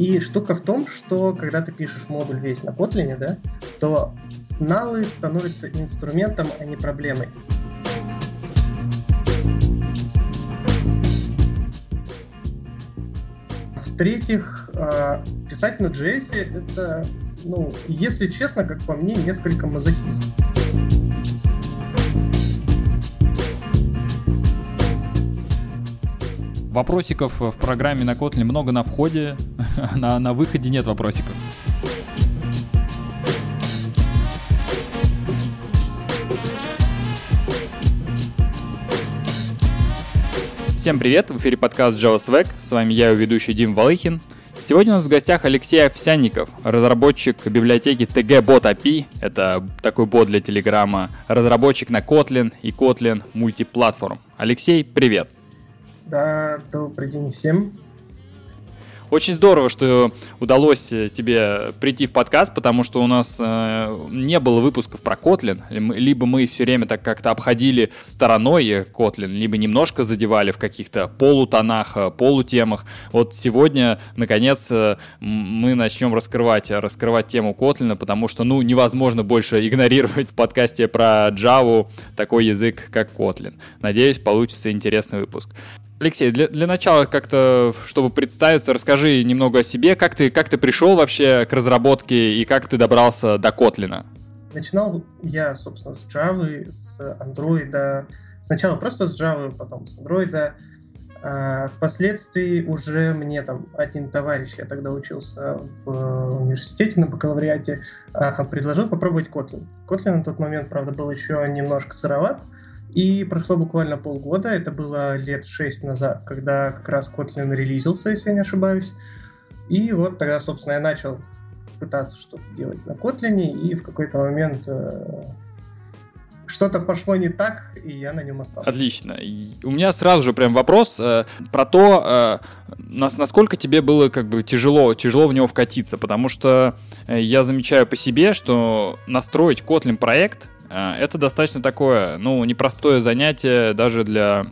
И штука в том, что когда ты пишешь модуль весь на Kotlin, да, то налы становятся инструментом, а не проблемой. В-третьих, а, писать на JS это, ну, если честно, как по мне, несколько мазохизм. Вопросиков в программе на Kotlin много на входе, на, на выходе нет вопросиков. Всем привет, в эфире подкаст JavaSwag, с вами я, его ведущий Дим Валыхин. Сегодня у нас в гостях Алексей Овсянников, разработчик библиотеки TG-Bot API, это такой бот для Телеграма, разработчик на Kotlin и Kotlin мультиплатформ. Алексей, привет! Да, добрый день всем. Очень здорово, что удалось э, тебе прийти в подкаст, потому что у нас э, не было выпусков про Kotlin. Либо мы все время так как-то обходили стороной Kotlin, либо немножко задевали в каких-то полутонах, э, полутемах. Вот сегодня, наконец, э, мы начнем раскрывать, раскрывать тему Kotlin, потому что, ну, невозможно больше игнорировать в подкасте про Java такой язык, как Kotlin. Надеюсь, получится интересный выпуск. Алексей, для, для начала как-то, чтобы представиться, расскажи немного о себе, как ты, как ты пришел вообще к разработке и как ты добрался до Котлина? Начинал я, собственно, с Java, с Android. Сначала просто с Java, потом с Android. А впоследствии уже мне там один товарищ, я тогда учился в университете на бакалавриате, а, предложил попробовать Kotlin. Kotlin на тот момент, правда, был еще немножко сыроват, и прошло буквально полгода, это было лет шесть назад, когда как раз Kotlin релизился, если я не ошибаюсь. И вот тогда, собственно, я начал пытаться что-то делать на Kotlin, и в какой-то момент э, что-то пошло не так, и я на нем остался. Отлично. У меня сразу же прям вопрос э, про то, э, нас, насколько тебе было как бы тяжело, тяжело в него вкатиться, потому что э, я замечаю по себе, что настроить Kotlin проект это достаточно такое, ну, непростое занятие даже для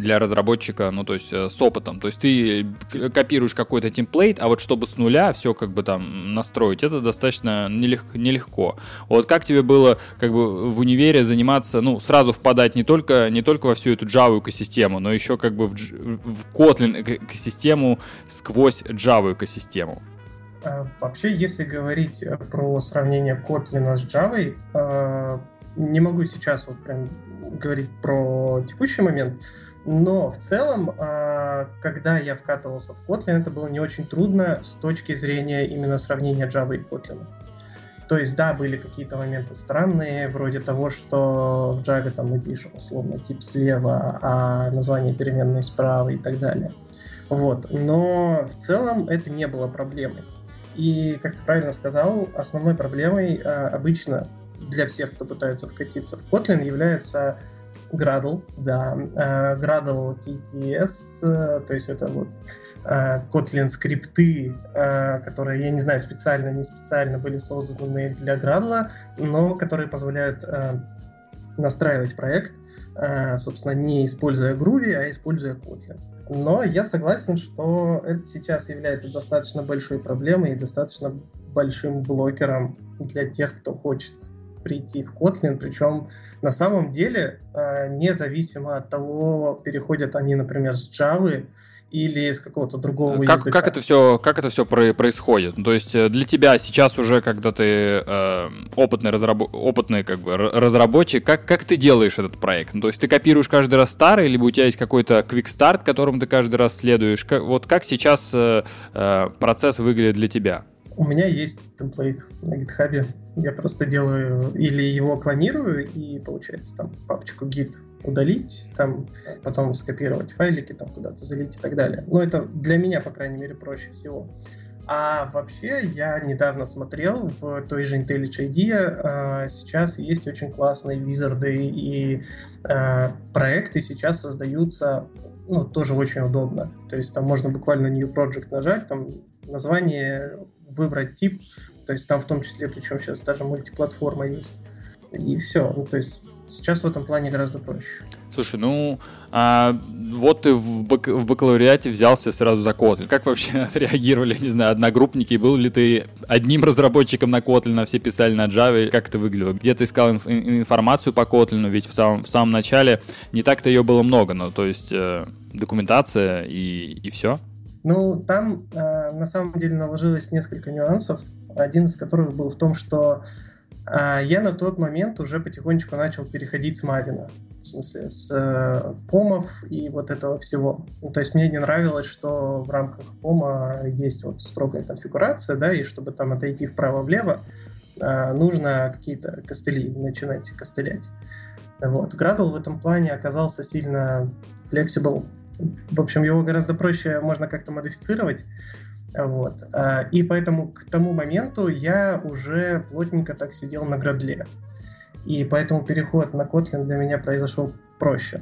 для разработчика, ну, то есть э, с опытом. То есть ты копируешь какой-то темплейт, а вот чтобы с нуля все как бы там настроить, это достаточно нелег, нелегко. Вот как тебе было как бы в универе заниматься, ну, сразу впадать не только, не только во всю эту Java экосистему, но еще как бы в, в Kotlin экосистему сквозь Java экосистему? Э, вообще, если говорить э, про сравнение Kotlin с Java, э, не могу сейчас вот прям говорить про текущий момент, но в целом, когда я вкатывался в Kotlin, это было не очень трудно с точки зрения именно сравнения Java и Kotlin. То есть, да, были какие-то моменты странные, вроде того, что в Java там мы пишем условно тип слева, а название переменной справа и так далее. Вот. Но в целом это не было проблемой. И, как ты правильно сказал, основной проблемой э, обычно для всех, кто пытается вкатиться в Kotlin, является Gradle, да, э, Gradle KTS, э, то есть это вот Kotlin скрипты, которые, я не знаю, специально, не специально были созданы для Gradle, но которые позволяют настраивать проект, собственно, не используя Groovy, а используя Kotlin. Но я согласен, что это сейчас является достаточно большой проблемой и достаточно большим блокером для тех, кто хочет прийти в Kotlin, причем на самом деле э, независимо от того, переходят они, например, с Java или из какого-то другого как, языка. Как это все, как это все происходит? То есть э, для тебя сейчас уже, когда ты э, опытный, разраб... опытный как бы, разработчик, как, как ты делаешь этот проект? Ну, то есть ты копируешь каждый раз старый, либо у тебя есть какой-то start, которым ты каждый раз следуешь? Как, вот как сейчас э, э, процесс выглядит для тебя? У меня есть темплейт на GitHub. Я просто делаю или его клонирую и получается там папочку git удалить, там потом скопировать файлики, там куда-то залить и так далее. Но это для меня, по крайней мере, проще всего. А вообще, я недавно смотрел в той же IntelliJ IDEA, э, сейчас есть очень классные визарды и э, проекты сейчас создаются ну, тоже очень удобно. То есть там можно буквально New Project нажать, там название выбрать тип, то есть там в том числе, причем сейчас даже мультиплатформа есть. И все. Ну, то есть сейчас в этом плане гораздо проще. Слушай, ну, а вот ты в, бак в бакалавриате взялся сразу за Kotlin. Как вообще отреагировали, не знаю, одногруппники? Был ли ты одним разработчиком на Kotlin, а все писали на Java? Как это выглядело? Где ты искал инф информацию по Kotlin? Ведь в самом, в самом начале не так-то ее было много, но то есть э, документация и, и все. Ну, там э, на самом деле наложилось несколько нюансов, один из которых был в том, что э, я на тот момент уже потихонечку начал переходить с Мавина, в смысле с э, помов и вот этого всего. Ну, то есть мне не нравилось, что в рамках пома есть вот строгая конфигурация, да, и чтобы там отойти вправо-влево, э, нужно какие-то костыли начинать костылять. Вот. Gradle в этом плане оказался сильно flexible в общем, его гораздо проще можно как-то модифицировать. Вот. А, и поэтому к тому моменту я уже плотненько так сидел на градле. И поэтому переход на Kotlin для меня произошел проще.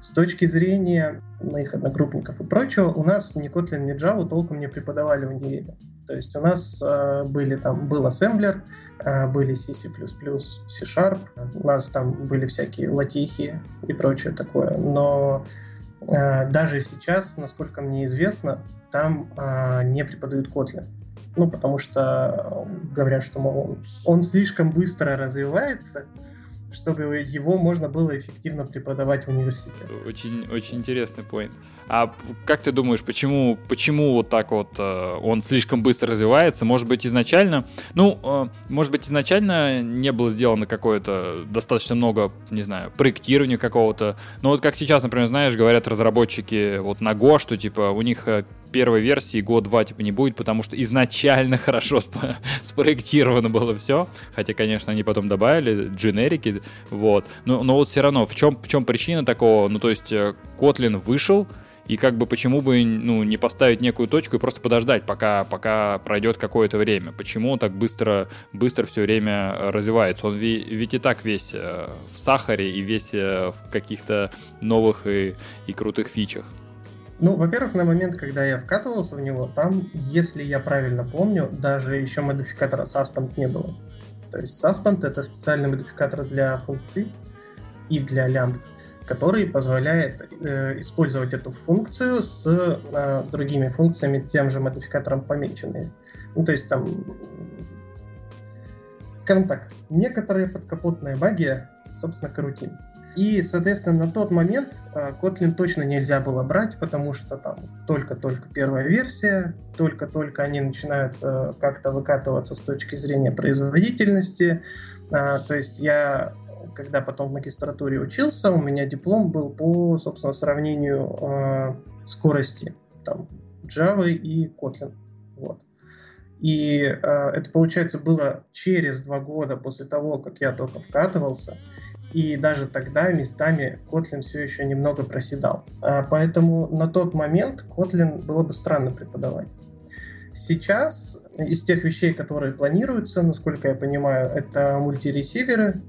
С точки зрения моих одногруппников и прочего, у нас ни Kotlin, ни Java толком не преподавали в универе. То есть у нас э, были там, был ассемблер, э, были C, C-Sharp, у нас там были всякие латихи и прочее такое, но даже сейчас, насколько мне известно, там э, не преподают Kotlin. Ну, потому что э, говорят, что мол, он слишком быстро развивается, чтобы его можно было эффективно преподавать в университете. Очень, очень интересный point. А как ты думаешь, почему, почему вот так вот э, он слишком быстро развивается? Может быть, изначально, ну, э, может быть, изначально не было сделано какое-то достаточно много, не знаю, проектирования какого-то. Но вот как сейчас, например, знаешь, говорят разработчики вот на Go, что типа у них э, первой версии год-два типа не будет, потому что изначально хорошо спро- спроектировано было все. Хотя, конечно, они потом добавили дженерики, вот. Но, но вот все равно, в чем, в чем причина такого? Ну, то есть Kotlin вышел, и как бы почему бы ну, не поставить некую точку и просто подождать, пока, пока пройдет какое-то время? Почему он так быстро, быстро все время развивается? Он ведь и так весь э, в сахаре и весь э, в каких-то новых и, и крутых фичах. Ну, во-первых, на момент, когда я вкатывался в него, там, если я правильно помню, даже еще модификатора Suspend не было. То есть Suspend — это специальный модификатор для функций и для лямбд который позволяет э, использовать эту функцию с э, другими функциями, тем же модификатором помеченные. Ну, то есть там, скажем так, некоторые подкапотные баги, собственно, карутин. И, соответственно, на тот момент э, Kotlin точно нельзя было брать, потому что там только-только первая версия, только-только они начинают э, как-то выкатываться с точки зрения производительности. Э, то есть я когда потом в магистратуре учился, у меня диплом был по, собственно, сравнению э, скорости там, Java и Kotlin. Вот. И э, это, получается, было через два года после того, как я только вкатывался. И даже тогда местами Kotlin все еще немного проседал. А, поэтому на тот момент Kotlin было бы странно преподавать. Сейчас из тех вещей, которые планируются, насколько я понимаю, это мультиресиверы,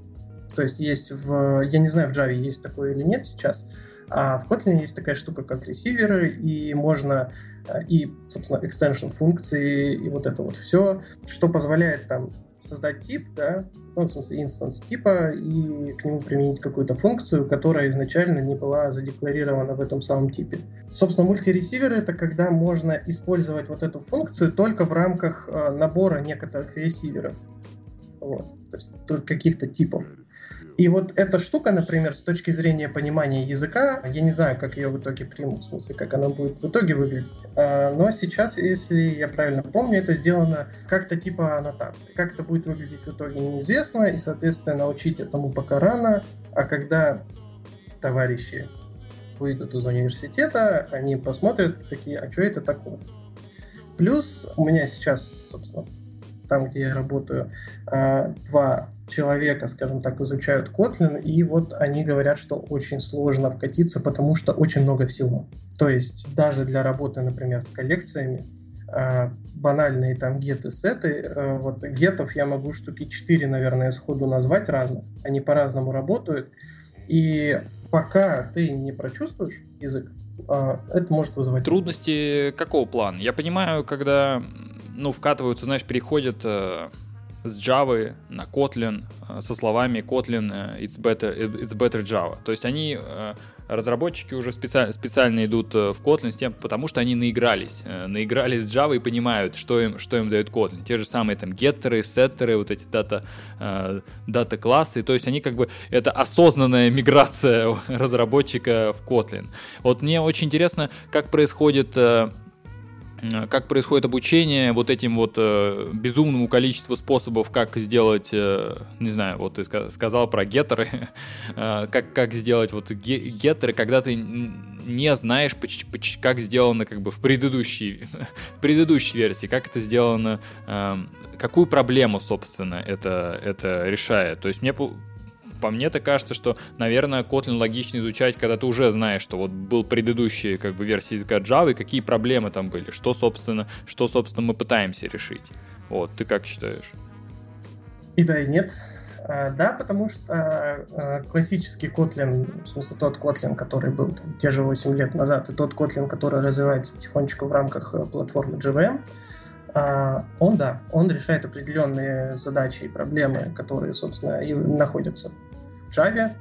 то есть есть в, я не знаю, в Java есть такое или нет сейчас, а в Kotlin есть такая штука, как ресиверы, и можно э, и, собственно, extension функции, и вот это вот все, что позволяет там создать тип, да, ну, в смысле, инстанс типа, и к нему применить какую-то функцию, которая изначально не была задекларирована в этом самом типе. Собственно, мультиресивер — это когда можно использовать вот эту функцию только в рамках э, набора некоторых ресиверов. Вот, то есть каких-то типов. И вот эта штука, например, с точки зрения понимания языка, я не знаю, как ее в итоге примут, в смысле, как она будет в итоге выглядеть. А, но сейчас, если я правильно помню, это сделано как-то типа аннотации. Как это будет выглядеть в итоге неизвестно, и, соответственно, учить этому пока рано. А когда товарищи выйдут из университета, они посмотрят такие, а что это такое? Плюс у меня сейчас, собственно, там, где я работаю, а, два человека, скажем так, изучают Kotlin, и вот они говорят, что очень сложно вкатиться, потому что очень много всего. То есть даже для работы, например, с коллекциями, а, банальные там геты, сеты, а, вот гетов я могу штуки 4, наверное, сходу назвать разных, они по-разному работают, и пока ты не прочувствуешь язык, это может вызывать... Трудности какого плана? Я понимаю, когда ну, вкатываются, знаешь, переходят э, с Java на Kotlin со словами Kotlin it's better, it's better Java. То есть они разработчики уже специально, специально идут в Kotlin с тем, потому что они наигрались. Наигрались с Java и понимают, что им, что им дает Kotlin. Те же самые там геттеры, сеттеры, вот эти дата, дата классы. То есть они как бы это осознанная миграция разработчика в Kotlin. Вот мне очень интересно, как происходит Э, как происходит обучение вот этим вот э, безумному количеству способов, как сделать, э, не знаю, вот ты сказал про геттеры, э, как, как сделать вот геттеры, когда ты не знаешь, как сделано как бы в предыдущей, в предыдущей версии, как это сделано, э, какую проблему, собственно, это, это решает. То есть мне по мне так кажется, что, наверное, Kotlin логично изучать, когда ты уже знаешь, что вот был предыдущий как бы версия языка Java, и какие проблемы там были, что, собственно, что, собственно, мы пытаемся решить. Вот, ты как считаешь? И да, и нет. А, да, потому что а, классический Kotlin, в смысле тот Kotlin, который был там, те же 8 лет назад, и тот Kotlin, который развивается потихонечку в рамках э, платформы JVM, он, да, он решает определенные задачи и проблемы, которые, собственно, и находятся в Java.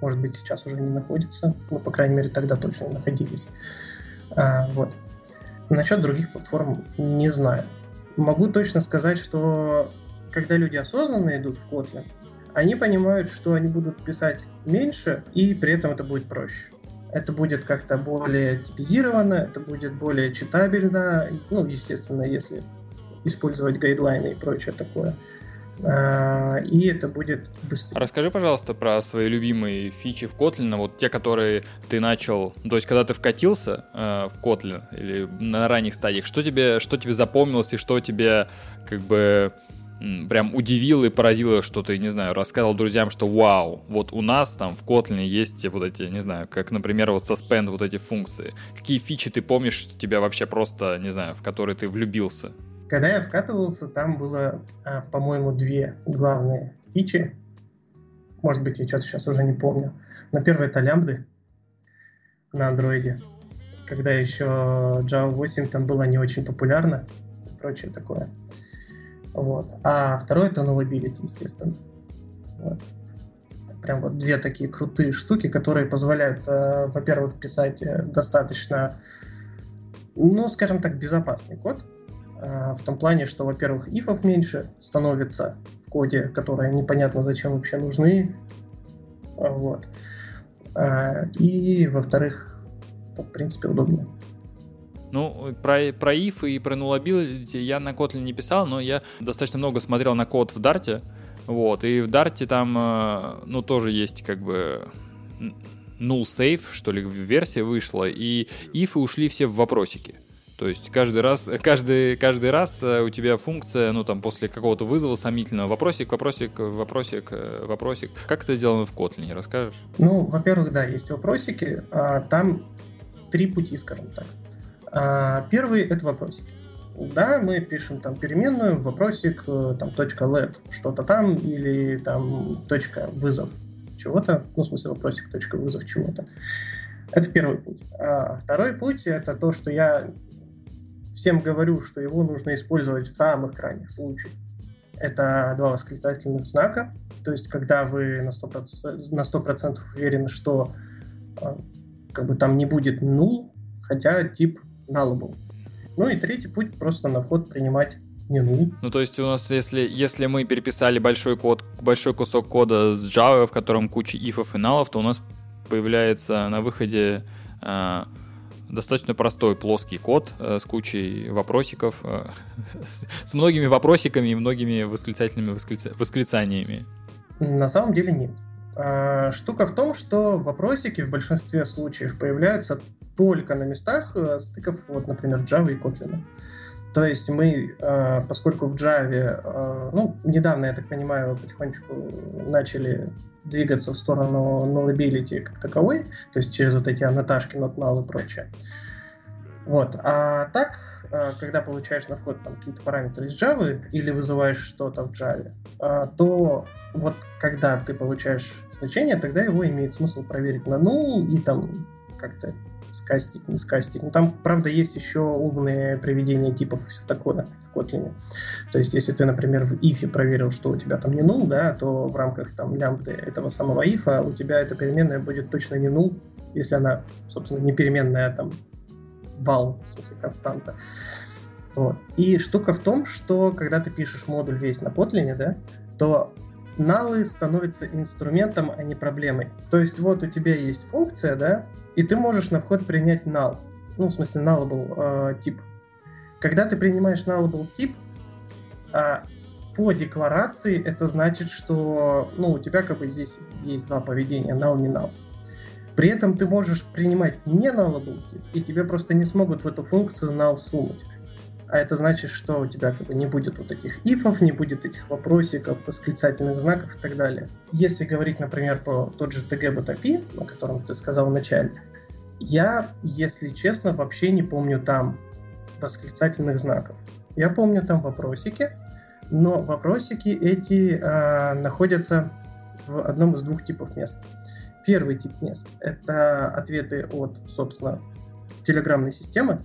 Может быть, сейчас уже не находятся, но, по крайней мере, тогда точно находились. А, вот. Насчет других платформ не знаю. Могу точно сказать, что когда люди осознанно идут в Kotlin, они понимают, что они будут писать меньше, и при этом это будет проще это будет как-то более типизировано, это будет более читабельно, ну, естественно, если использовать гайдлайны и прочее такое. А, и это будет быстрее. Расскажи, пожалуйста, про свои любимые фичи в Kotlin, вот те, которые ты начал, то есть когда ты вкатился э, в Kotlin или на ранних стадиях, что тебе, что тебе запомнилось и что тебе как бы прям удивило и поразило, что ты, не знаю, рассказал друзьям, что вау, вот у нас там в Kotlin есть вот эти, не знаю, как, например, вот suspend, вот эти функции. Какие фичи ты помнишь, что тебя вообще просто, не знаю, в которые ты влюбился? Когда я вкатывался, там было, а, по-моему, две главные фичи. Может быть, я что-то сейчас уже не помню. Но первое это лямбды на андроиде. Когда еще Java 8 там была не очень популярна и прочее такое. Вот. А второй это nullability, естественно. Вот. Прям вот две такие крутые штуки, которые позволяют, э, во-первых, писать э, достаточно, ну, скажем так, безопасный код. Э, в том плане, что, во-первых, ифов меньше становится в коде, которые непонятно зачем вообще нужны. Вот. Э, и, во-вторых, в принципе, удобнее. Ну, про, про if и про nullability я на Kotlin не писал, но я достаточно много смотрел на код в Dart. Вот, и в Dart там, э, ну, тоже есть как бы null safe, что ли, версия вышла, и if ушли все в вопросики. То есть каждый раз, каждый, каждый раз э, у тебя функция, ну там после какого-то вызова сомнительного, вопросик, вопросик, вопросик, э, вопросик. Как это сделано в Kotlin, расскажешь? Ну, во-первых, да, есть вопросики. А, там три пути, скажем так. А, первый это вопросик. Да, мы пишем там переменную, вопросик, э, там, точка .let, что-то там, или там точка вызов чего-то, ну, в смысле вопросик, точка вызов чего-то. Это первый путь. А второй путь это то, что я всем говорю, что его нужно использовать в самых крайних случаях. Это два восклицательных знака, то есть когда вы на 100%, на 100% уверены, что а, как бы там не будет null, хотя тип nullable. Ну и третий путь просто на вход принимать не ну. Ну, то есть у нас, если, если мы переписали большой код, большой кусок кода с Java, в котором куча ифов и налов, то у нас появляется на выходе э, достаточно простой плоский код э, с кучей вопросиков, э, с, с многими вопросиками и многими восклицательными восклица, восклицаниями. На самом деле нет. Штука в том, что вопросики в большинстве случаев появляются только на местах э, стыков, вот, например, Java и Kotlin. То есть мы, э, поскольку в Java, э, ну, недавно, я так понимаю, потихонечку начали двигаться в сторону nullability как таковой, то есть через вот эти аннотажки, not null и прочее. Вот. А так, когда получаешь на вход там какие-то параметры из Java или вызываешь что-то в Java, то вот когда ты получаешь значение, тогда его имеет смысл проверить на null и там как-то скастить, не скастить. Но там, правда, есть еще умные приведения типов и все такое в Kotlin. То есть, если ты, например, в if проверил, что у тебя там не null, да, то в рамках там лямбды этого самого if у тебя эта переменная будет точно не null, если она, собственно, не переменная, а там вал, в смысле константа. Вот. И штука в том, что когда ты пишешь модуль весь на Kotlin, да, то налы становятся инструментом, а не проблемой. То есть вот у тебя есть функция, да, и ты можешь на вход принять null. Ну, в смысле, nullable э, тип. Когда ты принимаешь nullable тип, э, по декларации это значит, что ну, у тебя как бы здесь есть два поведения, null, не null. При этом ты можешь принимать не nullable тип, и тебе просто не смогут в эту функцию null сунуть а это значит, что у тебя как бы не будет вот этих ифов, не будет этих вопросиков, восклицательных знаков и так далее. Если говорить, например, про тот же TG-BOTAPI, о котором ты сказал в начале, я, если честно, вообще не помню там восклицательных знаков. Я помню там вопросики, но вопросики эти э, находятся в одном из двух типов мест. Первый тип мест — это ответы от, собственно, телеграммной системы,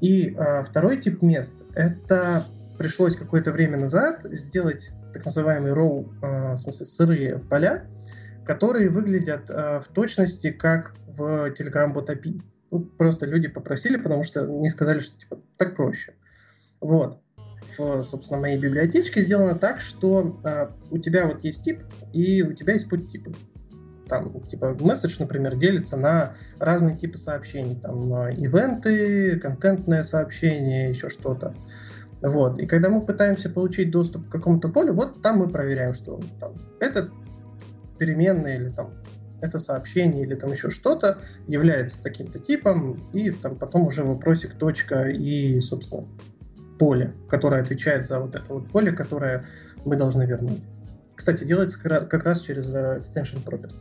и э, второй тип мест — это пришлось какое-то время назад сделать так называемые row, э, в смысле сырые поля, которые выглядят э, в точности как в Telegram Bot API. Ну, просто люди попросили, потому что не сказали, что типа так проще. Вот. В, собственно, моей библиотечке сделано так, что э, у тебя вот есть тип, и у тебя есть подтипы там, типа, месседж, например, делится на разные типы сообщений, там, ивенты, контентное сообщение, еще что-то. Вот. И когда мы пытаемся получить доступ к какому-то полю, вот там мы проверяем, что там, это переменная или там это сообщение или там еще что-то является таким-то типом, и там потом уже вопросик, точка и, собственно, поле, которое отвечает за вот это вот поле, которое мы должны вернуть. Кстати, делается как раз через э, extension property.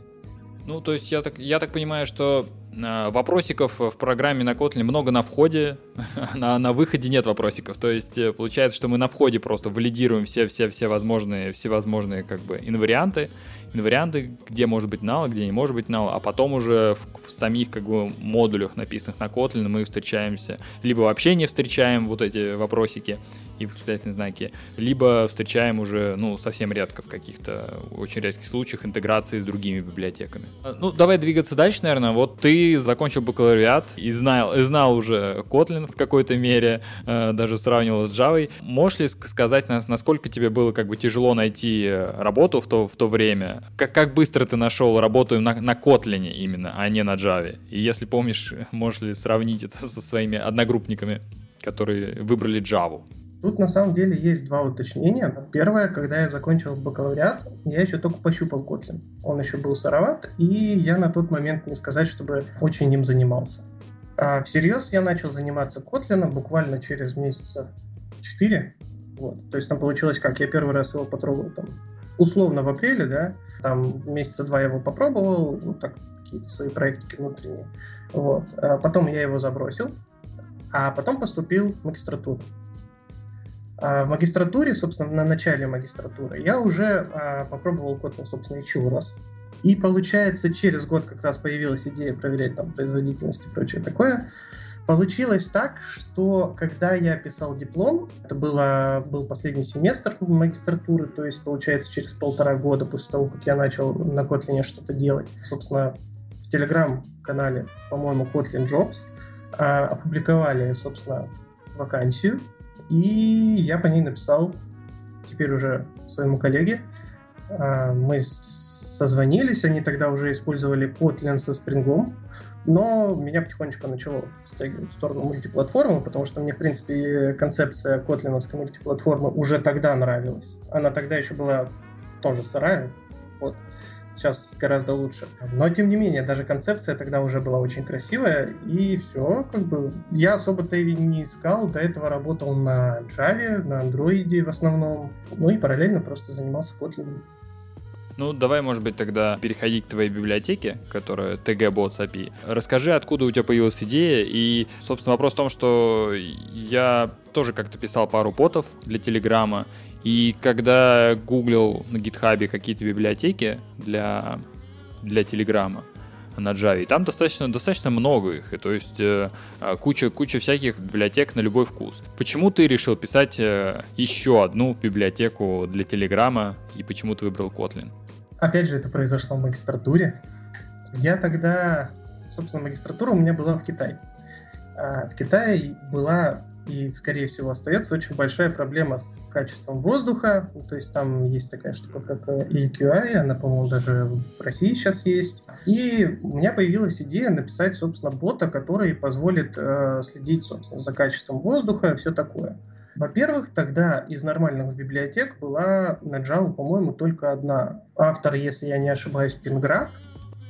Ну, то есть я так, я так понимаю, что э, вопросиков в программе на Kotlin много на входе, на, на выходе нет вопросиков. То есть э, получается, что мы на входе просто валидируем все-все-все возможные, всевозможные как бы инварианты, инварианты, где может быть null, где не может быть null, а потом уже в, в самих как бы модулях, написанных на Kotlin, мы встречаемся, либо вообще не встречаем вот эти вопросики, и восклицательные знаки, либо встречаем уже, ну, совсем редко в каких-то очень редких случаях интеграции с другими библиотеками. Ну, давай двигаться дальше, наверное. Вот ты закончил бакалавриат и знал, и знал уже Kotlin в какой-то мере, э, даже сравнивал с Java. Можешь ли сказать, насколько тебе было как бы тяжело найти работу в то, в то время? Как, как быстро ты нашел работу на, на Kotlin именно, а не на Java? И если помнишь, можешь ли сравнить это со своими одногруппниками, которые выбрали Java? Тут на самом деле есть два уточнения. Первое, когда я закончил бакалавриат, я еще только пощупал Kotlin. Он еще был сыроват, и я на тот момент не сказать, чтобы очень им занимался. А всерьез я начал заниматься Kotlin буквально через месяца 4. Вот. То есть там получилось как, я первый раз его потрогал там условно в апреле, да, там месяца два я его попробовал, ну так, какие-то свои проектики внутренние. Вот. А потом я его забросил, а потом поступил в магистратуру. А в магистратуре, собственно, на начале магистратуры, я уже а, попробовал Kotlin, собственно, еще раз. И получается, через год как раз появилась идея проверять там производительность и прочее такое. Получилось так, что когда я писал диплом, это было, был последний семестр магистратуры, то есть, получается, через полтора года после того, как я начал на Kotlin что-то делать, собственно, в телеграм-канале, по-моему, Kotlin Jobs, а, опубликовали, собственно, вакансию, и я по ней написал теперь уже своему коллеге. А, мы созвонились, они тогда уже использовали Kotlin со Spring, но меня потихонечку начало стягивать в сторону мультиплатформы, потому что мне, в принципе, концепция котлиновской мультиплатформы уже тогда нравилась. Она тогда еще была тоже сырая, вот сейчас гораздо лучше. Но, тем не менее, даже концепция тогда уже была очень красивая, и все, как бы, я особо-то и не искал, до этого работал на Java, на Android в основном, ну и параллельно просто занимался Kotlin. Ну, давай, может быть, тогда переходить к твоей библиотеке, которая TG-Bots API. Расскажи, откуда у тебя появилась идея, и, собственно, вопрос в том, что я тоже как-то писал пару потов для Телеграма, и когда гуглил на гитхабе какие-то библиотеки для, для Телеграма, на Java, и там достаточно, достаточно много их, и то есть э, а, куча, куча всяких библиотек на любой вкус. Почему ты решил писать э, еще одну библиотеку для Телеграма, и почему ты выбрал Kotlin? Опять же, это произошло в магистратуре. Я тогда, собственно, магистратура у меня была в Китае. А в Китае была и, скорее всего, остается очень большая проблема с качеством воздуха. То есть там есть такая штука, как EQI, она, по-моему, даже в России сейчас есть. И у меня появилась идея написать, собственно, бота, который позволит э, следить, собственно, за качеством воздуха и все такое. Во-первых, тогда из нормальных библиотек была на Java, по-моему, только одна. Автор, если я не ошибаюсь, Пинград.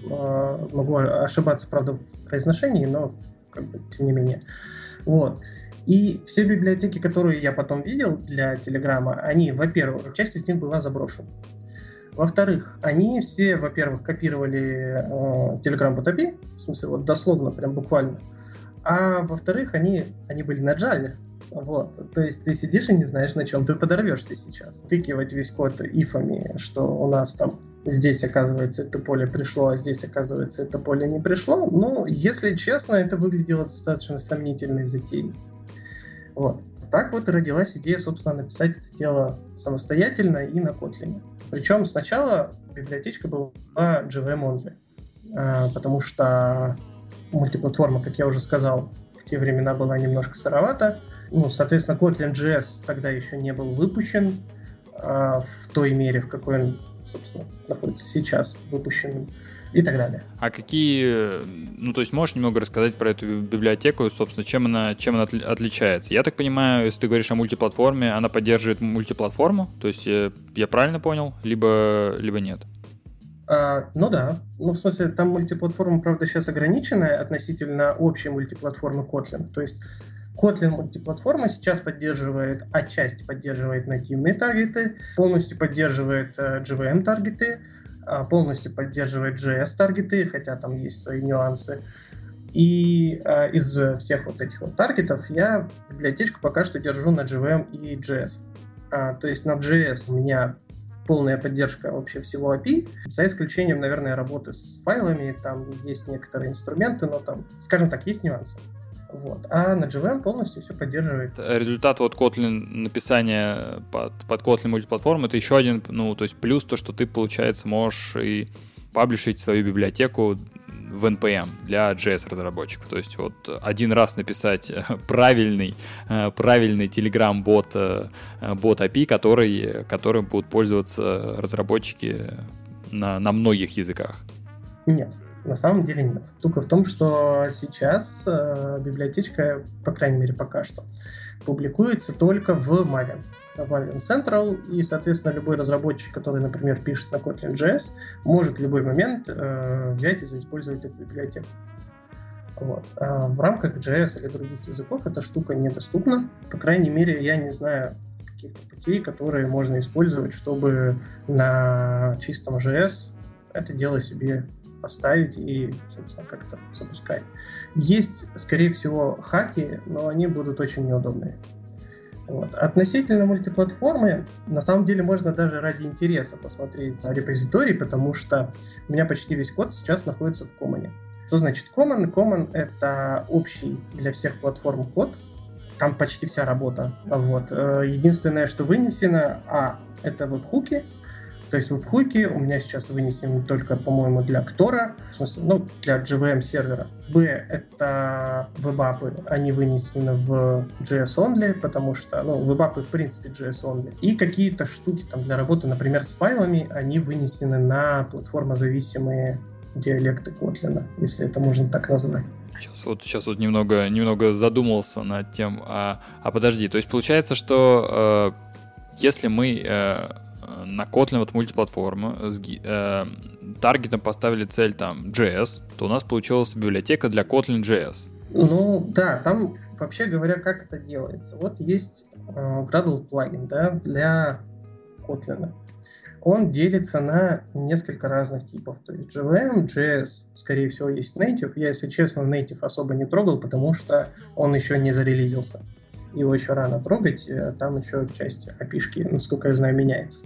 Э, могу ошибаться, правда, в произношении, но как бы, тем не менее. Вот. И все библиотеки, которые я потом видел для Телеграма, они, во-первых, часть из них была заброшена. Во-вторых, они все, во-первых, копировали э, Telegram в смысле, вот дословно, прям буквально. А во-вторых, они, они были на Java. Вот. То есть ты сидишь и не знаешь, на чем ты подорвешься сейчас. Тыкивать весь код ифами, что у нас там здесь, оказывается, это поле пришло, а здесь, оказывается, это поле не пришло. Ну, если честно, это выглядело достаточно сомнительной затеей. Вот. Так вот и родилась идея, собственно, написать это дело самостоятельно и на Kotlin. Причем сначала библиотечка была JVM only, а, потому что мультиплатформа, как я уже сказал, в те времена была немножко сыровата. Ну, соответственно, Kotlin JS тогда еще не был выпущен а, в той мере, в какой он, собственно, находится сейчас выпущенным и так далее. А какие, ну то есть можешь немного рассказать про эту библиотеку, собственно, чем она, чем она отличается? Я так понимаю, если ты говоришь о мультиплатформе, она поддерживает мультиплатформу, то есть я, я правильно понял, либо, либо нет? А, ну да, ну в смысле там мультиплатформа, правда, сейчас ограниченная относительно общей мультиплатформы Kotlin, то есть Kotlin мультиплатформа сейчас поддерживает, отчасти поддерживает нативные таргеты, полностью поддерживает э, JVM таргеты, полностью поддерживает JS-таргеты, хотя там есть свои нюансы. И э, из всех вот этих вот таргетов я библиотечку пока что держу на JVM и JS. А, то есть на JS у меня полная поддержка вообще всего API, за исключением, наверное, работы с файлами, там есть некоторые инструменты, но там, скажем так, есть нюансы. Вот. А на JVM полностью все поддерживает. Результат вот Kotlin написания под, под Kotlin мультиплатформ это еще один, ну, то есть плюс то, что ты, получается, можешь и паблишить свою библиотеку в NPM для JS разработчиков. То есть вот один раз написать правильный, правильный Telegram бот, бот API, который, которым будут пользоваться разработчики на, на многих языках. Нет, на самом деле нет. Штука в том, что сейчас э, библиотечка, по крайней мере пока что, публикуется только в Maven. В Maven Central, и, соответственно, любой разработчик, который, например, пишет на Kotlin JS, может в любой момент э, взять и заиспользовать эту библиотеку. Вот. А в рамках JS или других языков эта штука недоступна. По крайней мере, я не знаю каких-то путей, которые можно использовать, чтобы на чистом JS это дело себе поставить и, собственно, как-то запускать. Есть, скорее всего, хаки, но они будут очень неудобные. Вот. Относительно мультиплатформы, на самом деле можно даже ради интереса посмотреть репозиторий, потому что у меня почти весь код сейчас находится в Common. Что значит Common? Common — это общий для всех платформ код, там почти вся работа. Вот. Э, единственное, что вынесено, а, это веб-хуки, то есть веб-хуки у меня сейчас вынесены только, по-моему, для Ктора, в смысле, ну, для JVM сервера. Б — это вебапы, они вынесены в JS Only, потому что, ну, вебапы в принципе JS Only. И какие-то штуки там для работы, например, с файлами, они вынесены на платформозависимые диалекты Kotlin, если это можно так назвать. Сейчас вот, сейчас вот немного, немного задумался над тем, а, а подожди, то есть получается, что э, если мы э, на Kotlin вот мультиплатформа с э, таргетом поставили цель там JS, то у нас получилась библиотека для Kotlin JS. Ну да, там вообще говоря, как это делается. Вот есть э, Gradle плагин да, для Kotlin. Он делится на несколько разных типов. То есть JVM, JS, скорее всего, есть Native. Я, если честно, Native особо не трогал, потому что он еще не зарелизился его еще рано трогать, э, там еще часть опишки, насколько я знаю, меняется.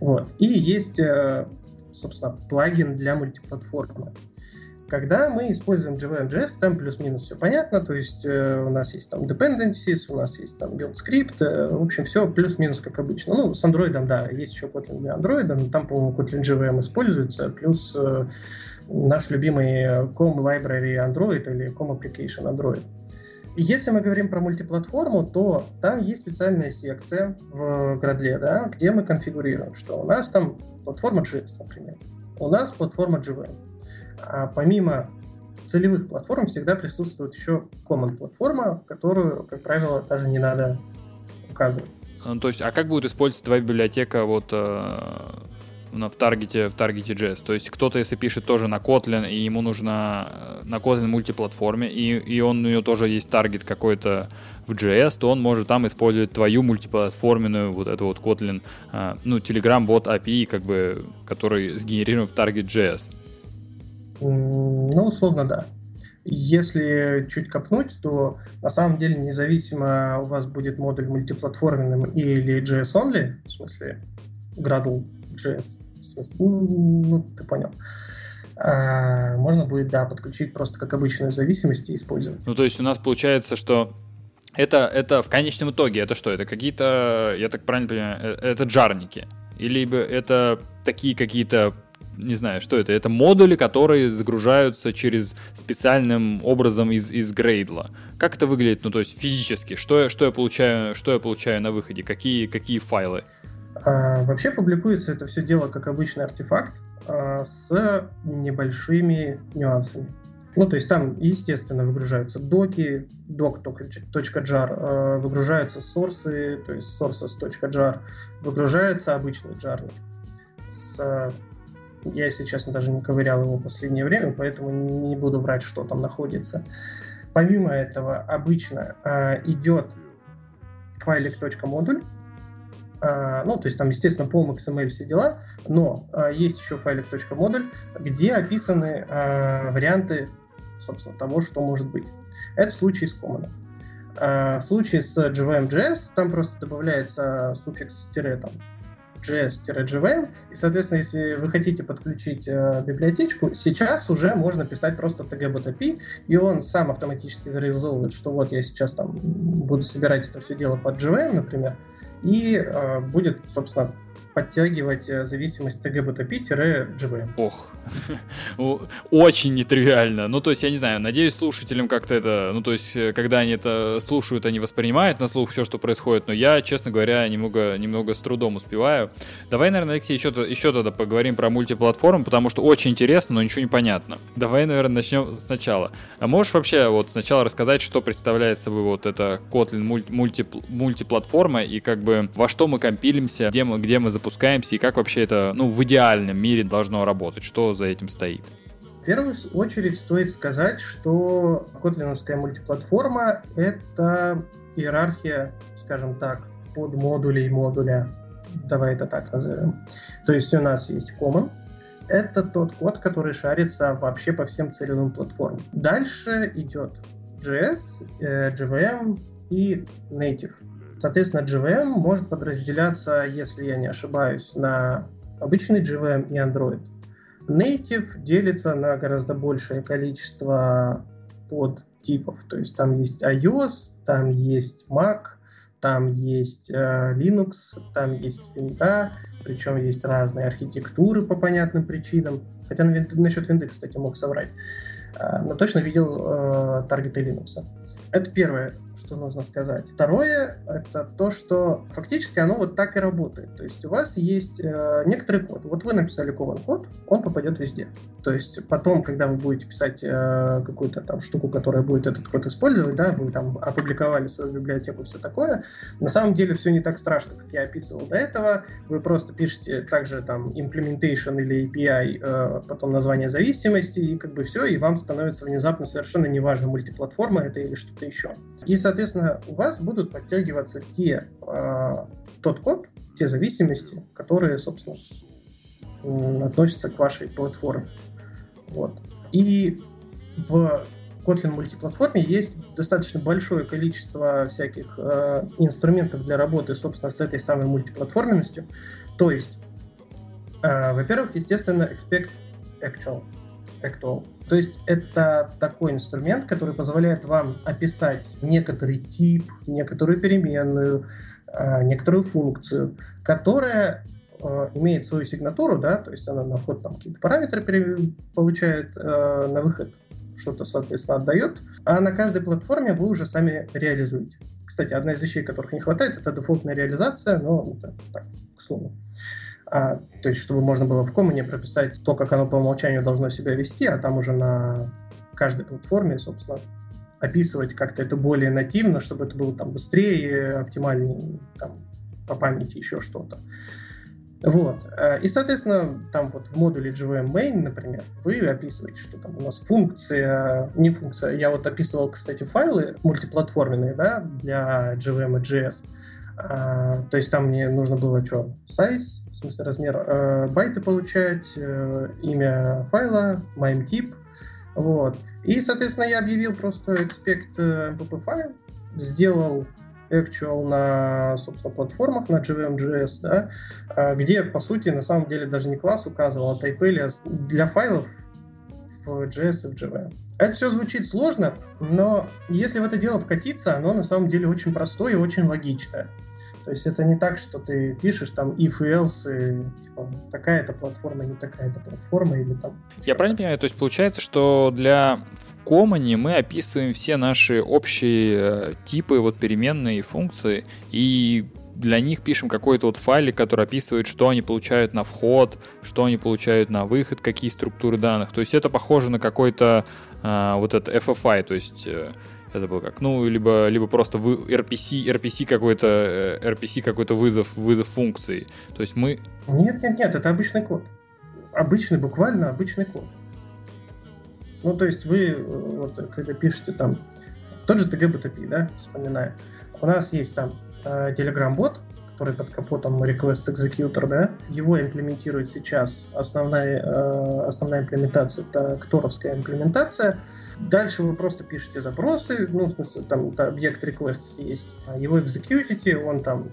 Вот. И есть, э, собственно, плагин для мультиплатформы. Когда мы используем JVM.js, там плюс-минус все понятно, то есть э, у нас есть там dependencies, у нас есть там build script, э, в общем, все плюс-минус как обычно. Ну, с Android, да, есть еще Kotlin для Android, но там, по-моему, Kotlin JVM используется, плюс э, наш любимый COM library Android или COM application Android. Если мы говорим про мультиплатформу, то там есть специальная секция в Gradle, да, где мы конфигурируем, что у нас там платформа JS, например, у нас платформа JVM, а помимо целевых платформ всегда присутствует еще common платформа, которую, как правило, даже не надо указывать. Ну, то есть, а как будет использоваться твоя библиотека вот э, в таргете, в таргете JS? То есть, кто-то, если пишет тоже на Kotlin, и ему нужно э, на Kotlin мультиплатформе, и, и он, у него тоже есть таргет какой-то в JS, то он может там использовать твою мультиплатформенную вот эту вот Kotlin, э, ну, Telegram бот API, как бы, который сгенерирован в таргет JS. Ну, условно, да. Если чуть копнуть, то на самом деле независимо у вас будет модуль мультиплатформенным или JS-only, в смысле Gradle JS, ну, ты понял, а, можно будет, да, подключить просто как обычную зависимость и использовать. Ну, то есть у нас получается, что это, это в конечном итоге, это что? Это какие-то, я так правильно понимаю, э, это джарники? Или это такие какие-то не знаю, что это. Это модули, которые загружаются через специальным образом из, из Gradle. Как это выглядит, ну, то есть физически? Что, я, что, я, получаю, что я получаю на выходе? Какие, какие файлы? А, вообще публикуется это все дело как обычный артефакт а, с небольшими нюансами. Ну, то есть там, естественно, выгружаются доки, doc.jar, а, выгружаются сорсы, то есть sources.jar, выгружается обычный джарник с я, если честно, даже не ковырял его в последнее время, поэтому не буду врать, что там находится. Помимо этого, обычно идет файлик .модуль, э, ну, то есть там, естественно, пом XML все дела, но э, есть еще файлик .модуль, где описаны э, варианты, собственно, того, что может быть. Это случай с Common. В случае с JVM.js там просто добавляется суффикс тире там JS-JVM. И, соответственно, если вы хотите подключить э, библиотечку, сейчас уже можно писать просто tg.bot и он сам автоматически зареализовывает, что вот я сейчас там буду собирать это все дело под JVM, например, и э, будет, собственно, подтягивать э, зависимость tg-btp-gvm. Ох, очень нетривиально. Ну, то есть, я не знаю, надеюсь, слушателям как-то это, ну, то есть, э, когда они это слушают, они воспринимают на слух все, что происходит, но я, честно говоря, немного, немного с трудом успеваю. Давай, наверное, Алексей, еще, еще тогда поговорим про мультиплатформу, потому что очень интересно, но ничего не понятно. Давай, наверное, начнем сначала. А можешь вообще вот сначала рассказать, что представляет собой вот эта Kotlin мульти, мультиплатформа и как бы во что мы компилимся, где мы, где мы запускаем запускаемся и как вообще это ну, в идеальном мире должно работать? Что за этим стоит? В первую очередь стоит сказать, что котлиновская мультиплатформа — это иерархия, скажем так, под модулей модуля. Давай это так назовем. То есть у нас есть common, это тот код, который шарится вообще по всем целевым платформам. Дальше идет JS, JVM э, и Native. Соответственно, JVM может подразделяться, если я не ошибаюсь, на обычный JVM и Android. Native делится на гораздо большее количество подтипов. То есть там есть iOS, там есть Mac, там есть э, Linux, там есть винда, причем есть разные архитектуры по понятным причинам. Хотя на, насчет винды, кстати, мог соврать. Э, но точно видел э, таргеты Linux. Это первое что нужно сказать. Второе, это то, что фактически оно вот так и работает. То есть у вас есть э, некоторый код. Вот вы написали common код, он попадет везде. То есть потом, когда вы будете писать э, какую-то там штуку, которая будет этот код использовать, да, вы там опубликовали свою библиотеку, все такое, на самом деле все не так страшно, как я описывал до этого. Вы просто пишете также там implementation или API, э, потом название зависимости, и как бы все, и вам становится внезапно совершенно неважно, мультиплатформа это или что-то еще. И, соответственно, у вас будут подтягиваться те, э, тот код, те зависимости, которые, собственно, относятся к вашей платформе. Вот. И в Kotlin мультиплатформе есть достаточно большое количество всяких э, инструментов для работы, собственно, с этой самой мультиплатформенностью. То есть, э, во-первых, естественно, expect actual. Actual. То есть это такой инструмент, который позволяет вам описать некоторый тип, некоторую переменную, э, некоторую функцию, которая э, имеет свою сигнатуру, да, то есть она на вход там какие-то параметры получает, э, на выход что-то, соответственно, отдает, а на каждой платформе вы уже сами реализуете. Кстати, одна из вещей, которых не хватает, это дефолтная реализация, но это так, к слову. А, то есть, чтобы можно было в Common прописать то, как оно по умолчанию должно себя вести, а там уже на каждой платформе, собственно, описывать как-то это более нативно, чтобы это было там быстрее, оптимальнее, там, по памяти еще что-то. Вот. Э, и, соответственно, там вот в модуле JVM Main, например, вы описываете, что там у нас функция, не функция, я вот описывал, кстати, файлы мультиплатформенные, да, для JVM и JS. А, то есть там мне нужно было что? Size, в смысле размер э, байты получать, э, имя файла, MIME тип, вот. И, соответственно, я объявил просто expect mpp файл, сделал actual на, собственно, платформах, на JVM.js, да, а, где, по сути, на самом деле даже не класс указывал, а type alias для файлов в JS и в JVM. Это все звучит сложно, но если в это дело вкатиться, оно на самом деле очень простое и очень логичное. То есть это не так, что ты пишешь там if и else, и, типа, такая-то платформа, не такая-то платформа, или там... Я правильно понимаю, то есть получается, что для в Common мы описываем все наши общие э, типы, вот переменные функции, и для них пишем какой-то вот файлик, который описывает, что они получают на вход, что они получают на выход, какие структуры данных. То есть это похоже на какой-то а, вот этот FFI, то есть э, я забыл как, ну, либо, либо просто вы, RPC, RPC какой-то, RPC э, какой-то вызов, вызов функции. То есть мы... Нет, нет, нет, это обычный код. Обычный, буквально обычный код. Ну, то есть вы, э, вот, когда пишете там, тот же TGBTP, да, вспоминая, у нас есть там э, Telegram-бот, который под капотом request executor, да, его имплементирует сейчас основная, э, основная имплементация, это кторовская имплементация, Дальше вы просто пишете запросы, ну, в смысле, там объект requests есть, его экзекьютите, он там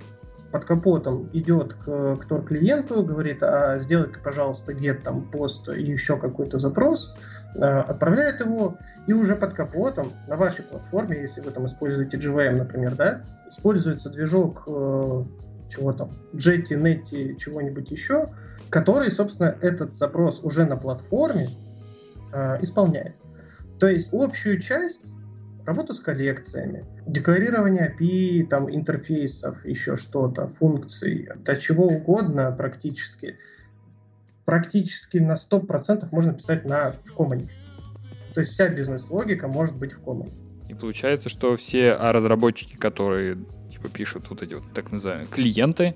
под капотом идет к, к Tor-клиенту, говорит, а сделай-ка, пожалуйста, get там пост и еще какой-то запрос, а, отправляет его, и уже под капотом на вашей платформе, если вы там используете JVM, например, да, используется движок э, чего там, Jetty, Netty, чего-нибудь еще, который, собственно, этот запрос уже на платформе э, исполняет. То есть общую часть работу с коллекциями, декларирование API, там, интерфейсов, еще что-то, функций, до чего угодно практически, практически на 100% можно писать на в Common. То есть вся бизнес-логика может быть в Common. И получается, что все разработчики, которые типа пишут вот эти вот так называемые клиенты,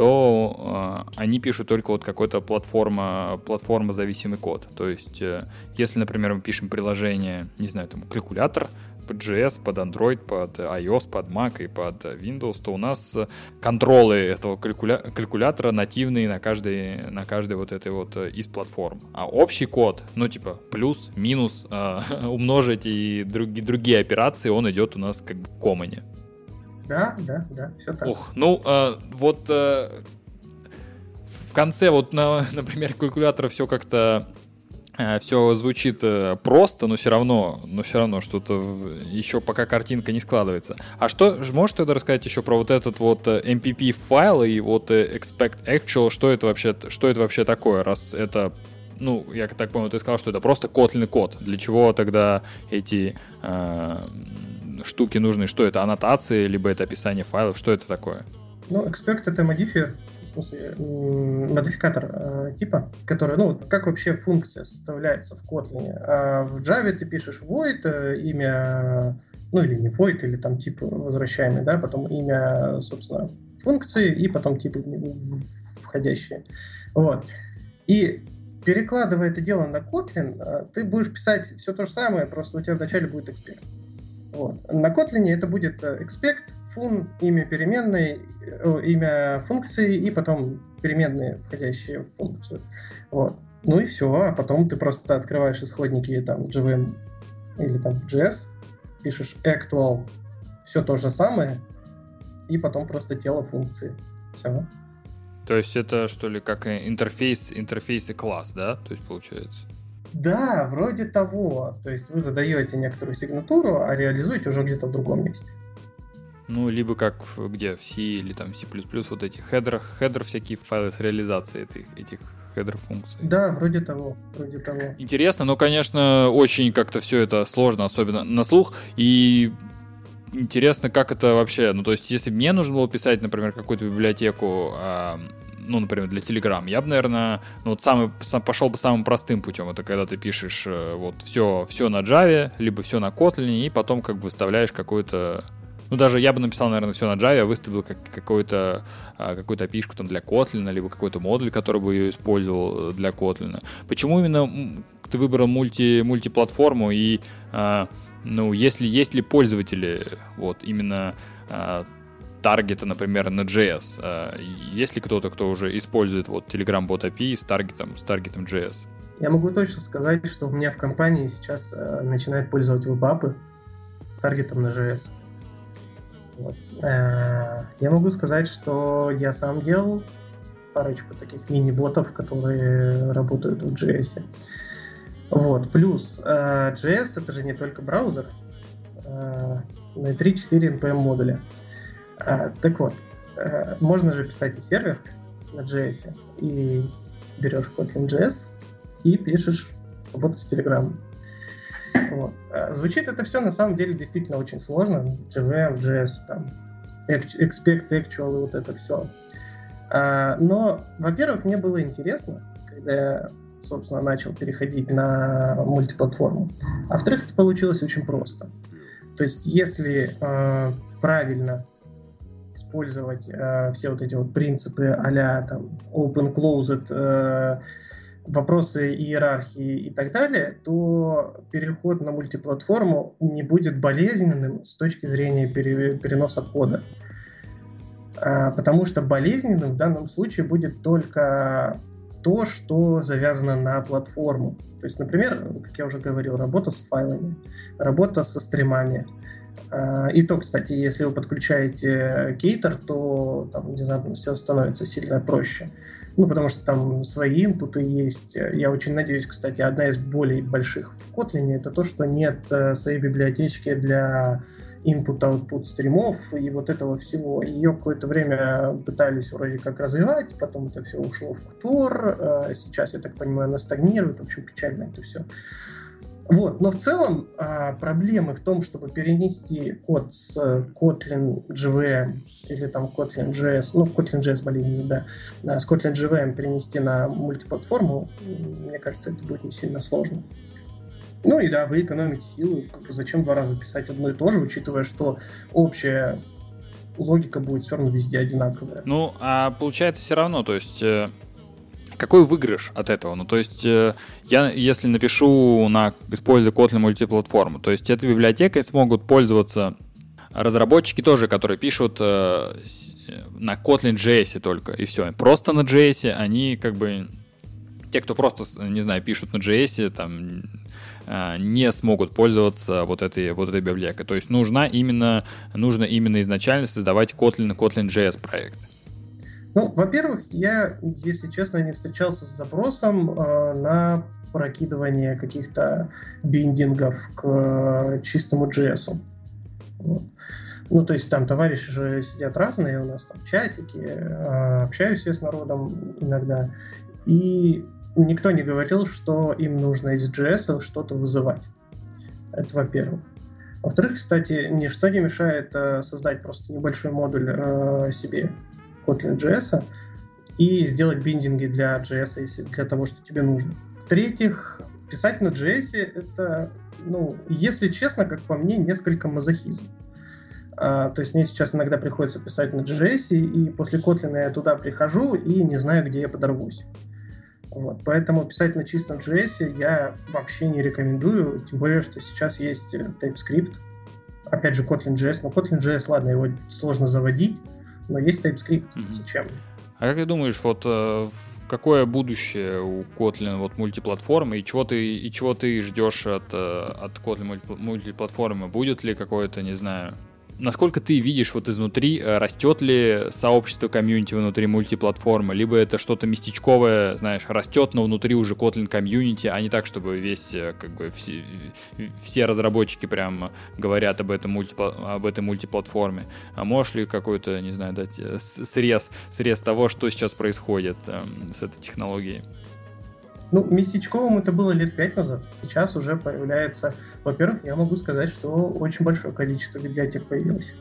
то э, они пишут только вот какой-то платформа, платформа зависимый код. То есть, э, если, например, мы пишем приложение, не знаю, там, калькулятор, под JS, под Android, под iOS, под Mac и под Windows, то у нас контролы этого калькуля... калькулятора нативные на каждой, на каждой вот этой вот э, из платформ. А общий код, ну типа плюс, минус, э, умножить и другие, другие операции, он идет у нас как бы в комане. Да, да, да, все так. Ух, ну, э, вот э, в конце вот, на, например, калькулятора все как-то э, все звучит э, просто, но все равно, но все равно что-то еще пока картинка не складывается. А что, можешь тогда рассказать еще про вот этот вот MPP файл и вот э, expect actual, что это вообще, что это вообще такое, раз это ну, я так понял, ты сказал, что это просто Kotlin код. Для чего тогда эти э, штуки нужны? Что это, аннотации, либо это описание файлов? Что это такое? Ну, expect — это модифиер, в смысле, модификатор э, типа, который, ну, как вообще функция составляется в Kotlin. А в Java ты пишешь void, э, имя, ну, или не void, или там тип возвращаемый, да, потом имя, собственно, функции, и потом типы входящие. Вот. И перекладывая это дело на Kotlin, э, ты будешь писать все то же самое, просто у тебя вначале будет эксперт. Вот. На Kotlin это будет э, expect, fun, имя переменной, э, имя функции и потом переменные, входящие в функцию. Вот. Ну и все, а потом ты просто открываешь исходники там JVM или там JS, пишешь actual, все то же самое, и потом просто тело функции. Все. То есть это что ли как интерфейс, интерфейс и класс, да? То есть получается? Да, вроде того. То есть вы задаете некоторую сигнатуру, а реализуете уже где-то в другом месте. Ну, либо как в, где, в C или там C++, вот эти header, header всякие файлы с реализацией этих, этих header функций. Да, вроде того, вроде того. Интересно, но, конечно, очень как-то все это сложно, особенно на слух, и интересно, как это вообще, ну, то есть, если мне нужно было писать, например, какую-то библиотеку, ну, например, для Telegram, я бы, наверное, ну, вот самый, сам, пошел бы самым простым путем. Это когда ты пишешь э, вот все, все на Java, либо все на Kotlin, и потом как бы выставляешь какой-то ну, даже я бы написал, наверное, все на Java, выставил как какой-то а, какую-то api там для Kotlin, либо какой-то модуль, который бы ее использовал э, для Kotlin. Почему именно ты выбрал мульти, мультиплатформу и а, ну, если есть ли пользователи вот именно а, таргета, например, на JS? А, есть ли кто-то, кто уже использует вот Telegram Bot API с таргетом, с таргетом JS? Я могу точно сказать, что у меня в компании сейчас э, начинают пользовать вебапы с таргетом на JS. Вот. Э, я могу сказать, что я сам делал парочку таких мини-ботов, которые работают в JS. Вот. Плюс э, JS это же не только браузер, э, но и 3-4 NPM модуля. Так вот, можно же писать и сервер на JS, и берешь Kotlin JS и пишешь работу с Telegram. Вот. А звучит это все на самом деле действительно очень сложно. JVM, JS, там, expect actual и вот это все. Но, во-первых, мне было интересно, когда я, собственно, начал переходить на мультиплатформу. А во-вторых, это получилось очень просто. То есть, если э, правильно использовать э, все вот эти вот принципы а там open closed э, вопросы иерархии и так далее, то переход на мультиплатформу не будет болезненным с точки зрения переноса кода. А, потому что болезненным в данном случае будет только то, что завязано на платформу. То есть, например, как я уже говорил, работа с файлами, работа со стримами. А, и то, кстати, если вы подключаете кейтер, то там внезапно все становится сильно проще. Ну, потому что там свои инпуты есть. Я очень надеюсь, кстати, одна из более больших в Kotlin это то, что нет э, своей библиотечки для input-output стримов и вот этого всего. Ее какое-то время пытались вроде как развивать, потом это все ушло в кутор. Э, сейчас, я так понимаю, она стагнирует. В общем, печально это все. Вот, но в целом а, проблемы в том, чтобы перенести код с Kotlin JVM или там Kotlin JS, ну, Kotlin JS более да, с Kotlin JVM перенести на мультиплатформу, мне кажется, это будет не сильно сложно. Ну и да, вы экономите силы, как бы зачем два раза писать одно и то же, учитывая, что общая логика будет все равно везде одинаковая. Ну, а получается все равно, то есть э, какой выигрыш от этого? Ну, то есть, э, я, если напишу на, используя Kotlin мультиплатформу, то есть, этой библиотекой смогут пользоваться разработчики тоже, которые пишут э, на Kotlin JS только, и все. Просто на JS они как бы... Те, кто просто, не знаю, пишут на JS, там, э, не смогут пользоваться вот этой, вот этой библиотекой. То есть нужна именно, нужно именно изначально создавать Kotlin, Kotlin JS проект. Ну, во-первых, я, если честно, не встречался с запросом э, на прокидывание каких-то биндингов к э, чистому JS. Вот. Ну, то есть там товарищи же сидят разные, у нас там чатики, э, общаюсь я с народом иногда, и никто не говорил, что им нужно из JS что-то вызывать. Это во-первых. Во-вторых, кстати, ничто не мешает э, создать просто небольшой модуль э, себе Kotlin.js и сделать биндинги для JS, если для того, что тебе нужно. В-третьих, писать на JS это, ну, если честно, как по мне, несколько мазохизм. А, то есть мне сейчас иногда приходится писать на JS, и после Kotlin я туда прихожу и не знаю, где я подорвусь. Вот. Поэтому писать на чистом JS я вообще не рекомендую, тем более, что сейчас есть TypeScript, опять же Kotlin.js, но Kotlin.js, ладно, его сложно заводить, но есть TypeScript. Mm-hmm. Зачем? А как ты думаешь, вот э, какое будущее у Kotlin вот мультиплатформы и чего ты и чего ты ждешь от э, от Kotlin мультиплатформы? Будет ли какое-то, не знаю, насколько ты видишь вот изнутри, э, растет ли сообщество комьюнити внутри мультиплатформы, либо это что-то местечковое, знаешь, растет, но внутри уже Kotlin комьюнити, а не так, чтобы весь, э, как бы, все, все разработчики прям говорят об, этом мульти, об этой мультиплатформе. А можешь ли какой-то, не знаю, дать э, срез, срез того, что сейчас происходит эм, с этой технологией? Ну, местечковым это было лет пять назад. Сейчас уже появляется... Во-первых, я могу сказать, что очень большое количество библиотек появилось.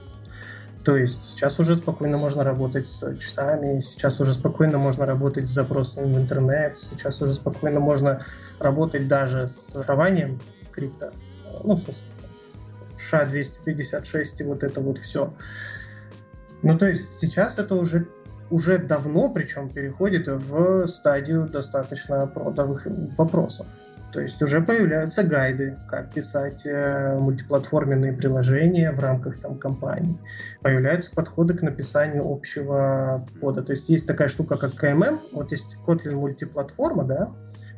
То есть сейчас уже спокойно можно работать с часами, сейчас уже спокойно можно работать с запросами в интернет, сейчас уже спокойно можно работать даже с шифрованием крипто. Ну, в смысле, SHA-256 и вот это вот все. Ну, то есть сейчас это уже уже давно, причем, переходит в стадию достаточно продовых вопросов. То есть уже появляются гайды, как писать э, мультиплатформенные приложения в рамках там компании. Появляются подходы к написанию общего кода. То есть есть такая штука, как КММ. Вот есть Kotlin мультиплатформа, да,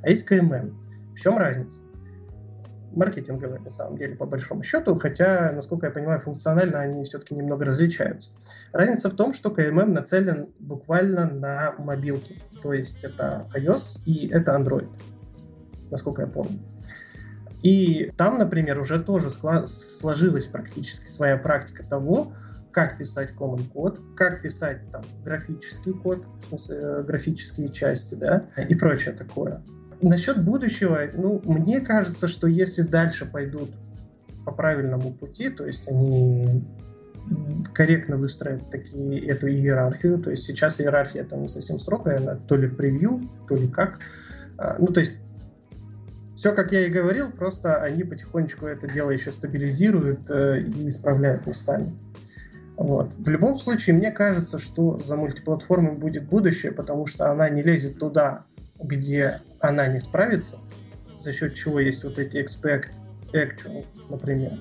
а есть КММ. В чем разница? Маркетинговые, на самом деле, по большому счету, хотя, насколько я понимаю, функционально они все-таки немного различаются. Разница в том, что KMM нацелен буквально на мобилки, то есть это iOS и это Android, насколько я помню. И там, например, уже тоже сложилась практически своя практика того, как писать common код, как писать там графический код, в смысле, э, графические части, да, и прочее такое. Насчет будущего, ну, мне кажется, что если дальше пойдут по правильному пути, то есть они корректно выстроят такие, эту иерархию, то есть сейчас иерархия там не совсем строгая, она то ли в превью, то ли как. А, ну, то есть все, как я и говорил, просто они потихонечку это дело еще стабилизируют э, и исправляют местами. Вот. В любом случае, мне кажется, что за мультиплатформой будет будущее, потому что она не лезет туда, где она не справится, за счет чего есть вот эти expect actual, например,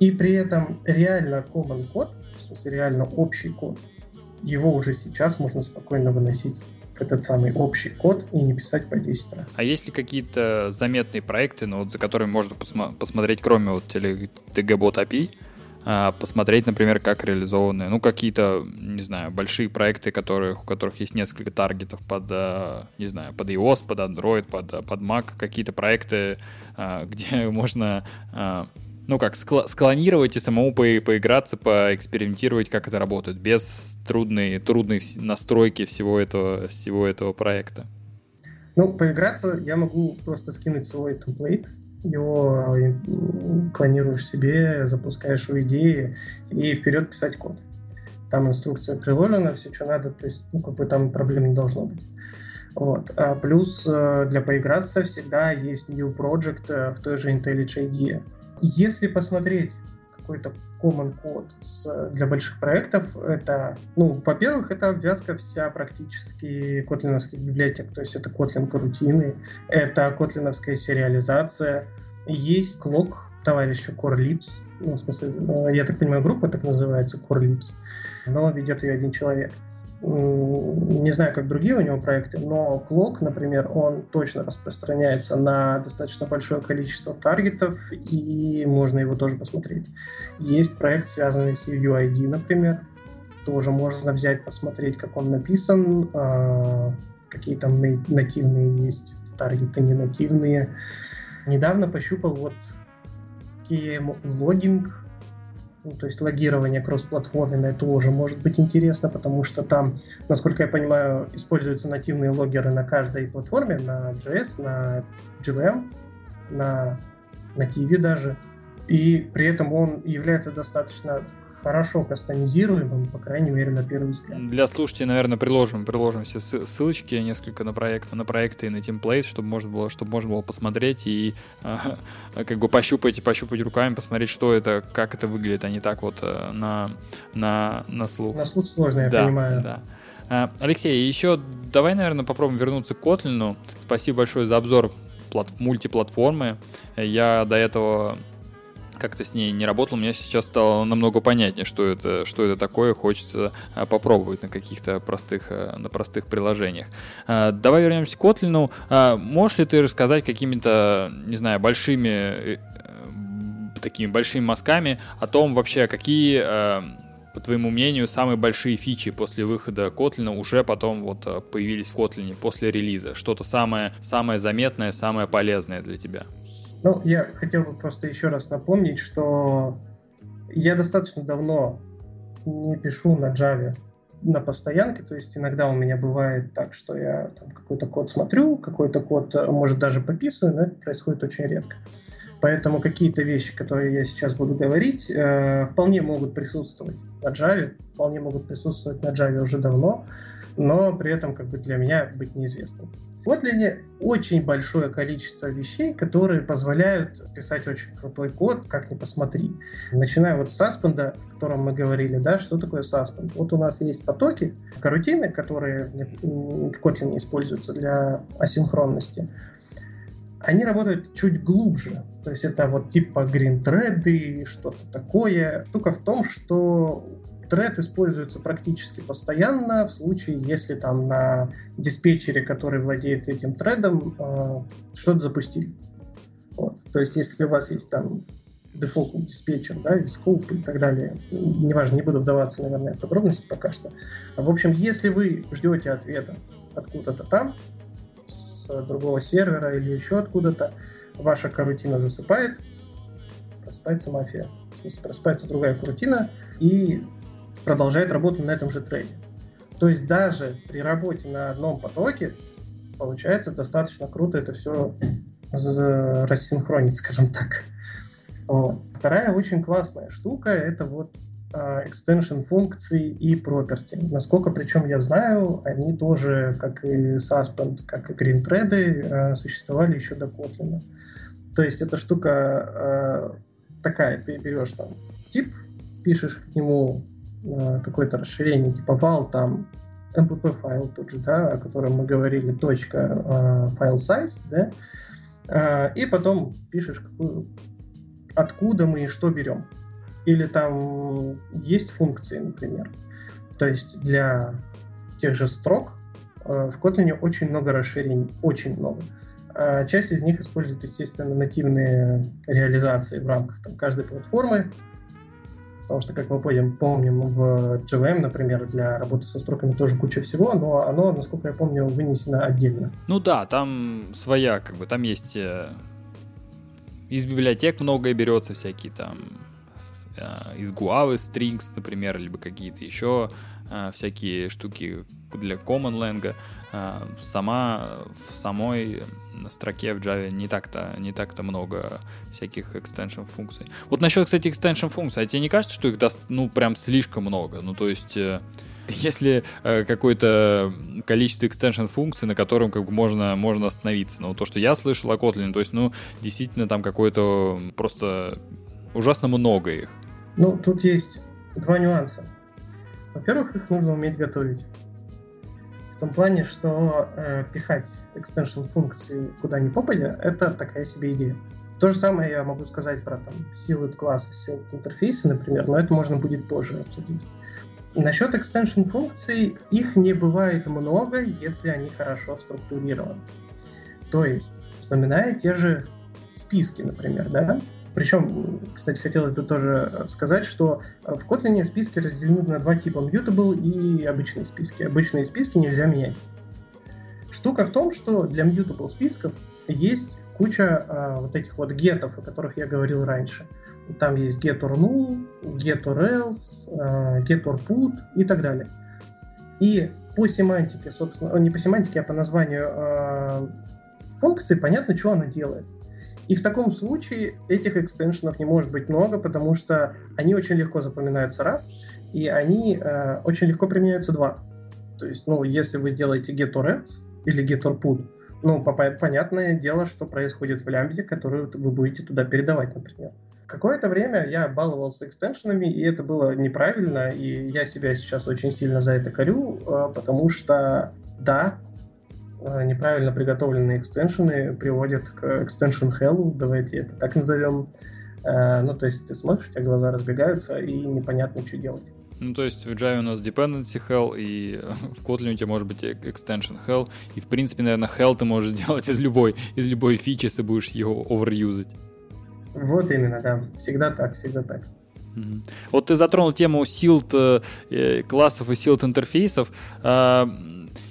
и при этом реально common код, в смысле реально общий код, его уже сейчас можно спокойно выносить в этот самый общий код и не писать по 10 раз. А есть ли какие-то заметные проекты, ну, вот, за которыми можно посма- посмотреть, кроме вот TG-Bot API, посмотреть, например, как реализованы, ну, какие-то, не знаю, большие проекты, которые, у которых есть несколько таргетов под, а, не знаю, под iOS, под Android, под, под Mac, какие-то проекты, а, где можно ну как, склонировать и самому по поиграться, поэкспериментировать, как это работает, без трудной, трудной настройки всего этого, всего этого проекта. Ну, поиграться я могу просто скинуть свой темплейт, его клонируешь себе, запускаешь в идеи и вперед писать код. Там инструкция приложена, все, что надо, то есть, ну, как бы там проблем не должно быть. Вот. А плюс э, для поиграться всегда есть new project э, в той же IntelliJ IDEA. Если посмотреть какой-то common код для больших проектов, это, ну, во-первых, это обвязка вся практически котлиновских библиотек, то есть это Kotlin карутины, это котлиновская сериализация, есть клок товарища CoreLips, ну, в смысле, э, я так понимаю, группа так называется, CoreLips, но ведет ее один человек не знаю, как другие у него проекты, но Clock, например, он точно распространяется на достаточно большое количество таргетов, и можно его тоже посмотреть. Есть проект, связанный с UID, например, тоже можно взять, посмотреть, как он написан, а, какие там нативные есть таргеты, не нативные. Недавно пощупал вот KM логинг ну, то есть логирование кроссплатформенное тоже может быть интересно, потому что там, насколько я понимаю, используются нативные логеры на каждой платформе, на JS, на JVM, на нативе даже. И при этом он является достаточно хорошо кастомизируемым, по крайней мере, на первый взгляд. Для слушателей, наверное, приложим, приложим все ссылочки несколько на проект, на проекты и на темплейт, чтобы можно было, чтобы можно было посмотреть и а, как бы пощупать и пощупать руками, посмотреть, что это, как это выглядит, а не так вот э, на, на, на слух. На слух сложно, я да, понимаю. Да. А, Алексей, еще давай, наверное, попробуем вернуться к Kotlin. Спасибо большое за обзор плат мультиплатформы. Я до этого как-то с ней не работал, мне сейчас стало намного понятнее, что это, что это такое, хочется а, попробовать на каких-то простых, а, на простых приложениях. А, давай вернемся к Kotlin. Можешь ли ты рассказать какими-то, не знаю, большими э, такими большими мазками о том вообще, какие, э, по твоему мнению, самые большие фичи после выхода Kotlin уже потом вот э, появились в Kotlin после релиза. Что-то самое, самое заметное, самое полезное для тебя. Ну, я хотел бы просто еще раз напомнить, что я достаточно давно не пишу на Java на постоянке, то есть иногда у меня бывает так, что я какой-то код смотрю, какой-то код, э, может, даже пописываю, но это происходит очень редко. Поэтому какие-то вещи, которые я сейчас буду говорить, э, вполне могут присутствовать на Java, вполне могут присутствовать на Java уже давно, но при этом как бы для меня быть неизвестным. В Kotlin очень большое количество вещей, которые позволяют писать очень крутой код, как ни посмотри. Начиная вот с Suspend, о котором мы говорили, да, что такое Suspend? Вот у нас есть потоки, карутины, которые в Kotlin используются для асинхронности. Они работают чуть глубже, то есть это вот типа green thread, что-то такое. Штука в том, что Тред используется практически постоянно в случае, если там на диспетчере, который владеет этим тредом, э, что-то запустили. Вот. То есть, если у вас есть там дефолтный диспетчер, да, или скоп и так далее, неважно, не буду вдаваться, наверное, в подробности пока что. В общем, если вы ждете ответа откуда-то там, другого сервера или еще откуда-то, ваша карутина засыпает, просыпается мафия. То есть просыпается другая карутина, и продолжает работать на этом же трейде. То есть даже при работе на одном потоке получается достаточно круто это все рассинхронить, скажем так. Вот. Вторая очень классная штука это вот extension функций и property. Насколько причем я знаю, они тоже, как и Suspend, как и Green Thread, uh, существовали еще до Kotlin. То есть эта штука uh, такая, ты берешь там тип, пишешь к нему Э, какое-то расширение типа val, там mpp файл тот же, да, о котором мы говорили, точка э, файл size, да, э, и потом пишешь, какую, откуда мы и что берем. Или там есть функции, например. То есть для тех же строк в Kotlin очень много расширений, очень много. Часть из них используют, естественно, нативные реализации в рамках там, каждой платформы, Потому что, как мы помним, помним в JVM, например, для работы со строками тоже куча всего, но оно, насколько я помню, вынесено отдельно. Ну да, там своя, как бы, там есть э, из библиотек многое берется, всякие там э, из Guava strings, например, либо какие-то еще э, всякие штуки для common lang. Сама в самой строке в Java не так-то не так-то много всяких extension функций. Вот насчет, кстати, extension функций, а тебе не кажется, что их даст, ну, прям слишком много? Ну, то есть, э, если э, какое-то количество extension функций, на котором как бы можно, можно остановиться. Но то, что я слышал о Kotlin, то есть, ну, действительно там какое-то просто ужасно много их. Ну, тут есть два нюанса. Во-первых, их нужно уметь готовить. В том плане, что э, пихать extension функции куда ни попадя, это такая себе идея. То же самое я могу сказать про там силы класса, силы интерфейса, например, но это можно будет позже обсудить. Насчет extension функций, их не бывает много, если они хорошо структурированы. То есть, вспоминая те же списки, например, да, причем, кстати, хотелось бы тоже сказать, что в Kotlin списки разделены на два типа mutable и обычные списки. Обычные списки нельзя менять. Штука в том, что для mutable списков есть куча а, вот этих вот гетов, о которых я говорил раньше. Там есть get or null, get put и так далее. И по семантике, собственно, не по семантике, а по названию а, функции понятно, что она делает. И в таком случае этих экстеншенов не может быть много, потому что они очень легко запоминаются раз, и они э, очень легко применяются два. То есть, ну, если вы делаете getorEx или getorPut, ну, понятное дело, что происходит в лямбде, которую вы будете туда передавать, например. Какое-то время я баловался экстеншенами, и это было неправильно, и я себя сейчас очень сильно за это корю, э, потому что, да, неправильно приготовленные экстеншены приводят к extension hell, давайте это так назовем. Э, ну, то есть ты смотришь, у тебя глаза разбегаются, и непонятно, что делать. Ну, то есть в Java у нас dependency hell, и в Kotlin у тебя может быть extension hell, и в принципе, наверное, hell ты можешь сделать из любой, из любой фичи, если будешь его overusать. Вот именно, да. Всегда так, всегда так. Вот ты затронул тему силд э, э, классов и силд интерфейсов, э,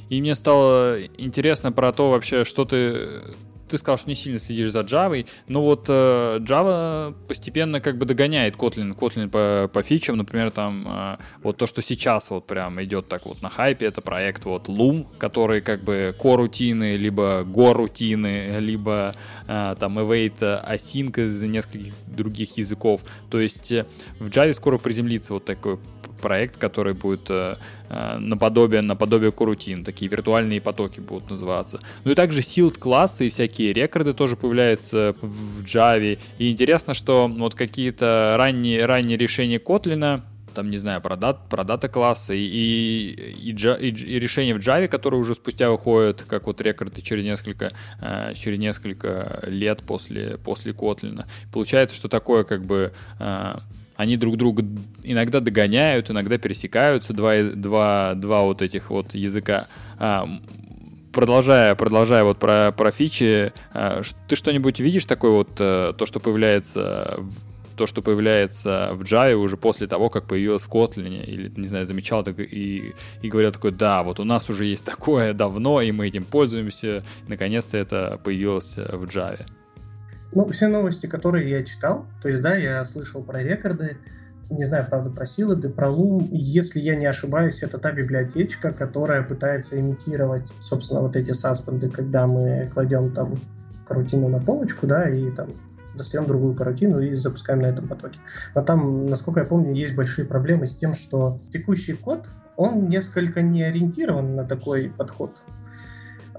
и мне стало интересно про то вообще, что ты ты сказал, что не сильно следишь за Java, но вот э, Java постепенно как бы догоняет Kotlin, Kotlin по, по фичам, например, там э, вот то, что сейчас вот прям идет так вот на хайпе, это проект вот Loom, который как бы core-рутины, либо Go-рутины, либо э, там Await Async из нескольких других языков. То есть э, в Java скоро приземлится вот такой проект, который будет э, э, наподобие, наподобие Корутин, такие виртуальные потоки будут называться. Ну и также Sealed классы и всякие рекорды тоже появляются в Java. И интересно, что вот какие-то ранние, ранние решения Kotlin там, не знаю, про, дат, про дата классы и, и, и, и, и решения в Java, которые уже спустя выходят, как вот рекорды через несколько, э, через несколько лет после, после Kotlin. Получается, что такое как бы э, они друг друга иногда догоняют, иногда пересекаются, два, два, два вот этих вот языка. А, продолжая, продолжая вот про, про фичи, а, ты что-нибудь видишь такое вот, а, то, что появляется в то, что появляется в Java уже после того, как появилось в Kotlin, или, не знаю, замечал так и, и говорил такой, да, вот у нас уже есть такое давно, и мы этим пользуемся, наконец-то это появилось в Java. Ну, все новости, которые я читал, то есть, да, я слышал про рекорды, не знаю, правда, про Силады, про Loom. Если я не ошибаюсь, это та библиотечка, которая пытается имитировать, собственно, вот эти саспенды, когда мы кладем там карутину на полочку, да, и там достаем другую карутину и запускаем на этом потоке. Но там, насколько я помню, есть большие проблемы с тем, что текущий код, он несколько не ориентирован на такой подход.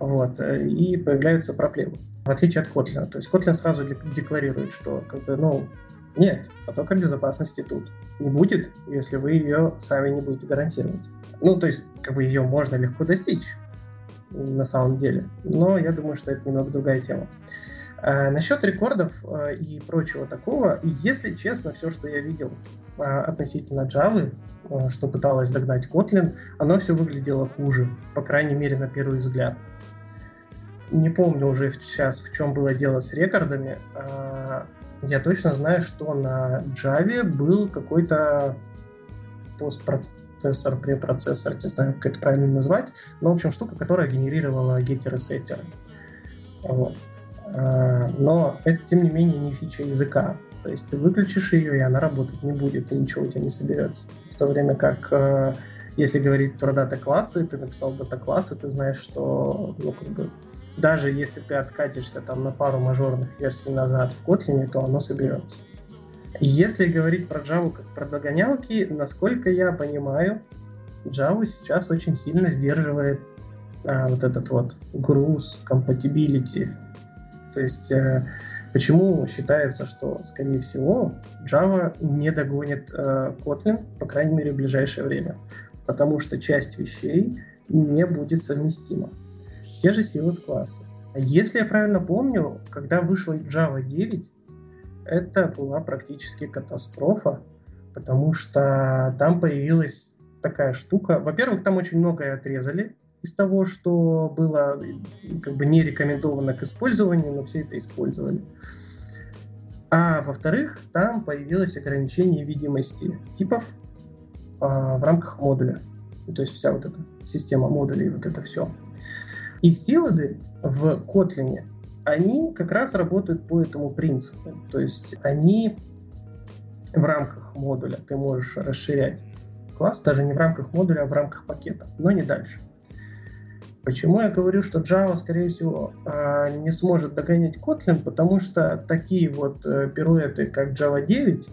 Вот, и появляются проблемы в отличие от Kotlin. То есть Kotlin сразу декларирует, что как бы, ну, нет, потока безопасности тут не будет, если вы ее сами не будете гарантировать. Ну, то есть, как бы ее можно легко достичь на самом деле. Но я думаю, что это немного другая тема. А, насчет рекордов а, и прочего такого, если честно, все, что я видел а, относительно Java, а, что пыталась догнать Kotlin, оно все выглядело хуже, по крайней мере, на первый взгляд не помню уже сейчас, в чем было дело с рекордами. А, я точно знаю, что на Java был какой-то постпроцессор, препроцессор, не знаю, как это правильно назвать, но, в общем, штука, которая генерировала геттеры сеттеры. Вот. А, но это, тем не менее, не фича языка. То есть ты выключишь ее, и она работать не будет, и ничего у тебя не соберется. В то время как, а, если говорить про дата-классы, ты написал дата-классы, ты знаешь, что ну, как бы, даже если ты откатишься там на пару мажорных версий назад в Kotlin, то оно соберется. Если говорить про Java как про догонялки, насколько я понимаю, Java сейчас очень сильно сдерживает а, вот этот вот груз compatibility. То есть э, почему считается, что, скорее всего, Java не догонит э, Kotlin, по крайней мере, в ближайшее время. Потому что часть вещей не будет совместима те же силы класса. Если я правильно помню, когда вышла Java 9, это была практически катастрофа, потому что там появилась такая штука. Во-первых, там очень многое отрезали из того, что было как бы не рекомендовано к использованию, но все это использовали. А во-вторых, там появилось ограничение видимости типов а, в рамках модуля. То есть вся вот эта система модулей, вот это все. И силады в Kotlin, они как раз работают по этому принципу. То есть они в рамках модуля ты можешь расширять класс, даже не в рамках модуля, а в рамках пакета, но не дальше. Почему я говорю, что Java, скорее всего, а, не сможет догонять Kotlin? Потому что такие вот э, пируэты, как Java 9,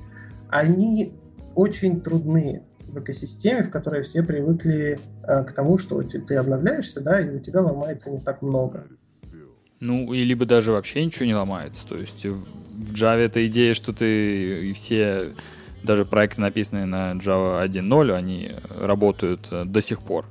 они очень трудны в экосистеме, в которой все привыкли э, к тому, что ты обновляешься, да, и у тебя ломается не так много. Ну, и либо даже вообще ничего не ломается. То есть в Java эта идея, что ты и все даже проекты, написанные на Java 1.0, они работают э, до сих пор.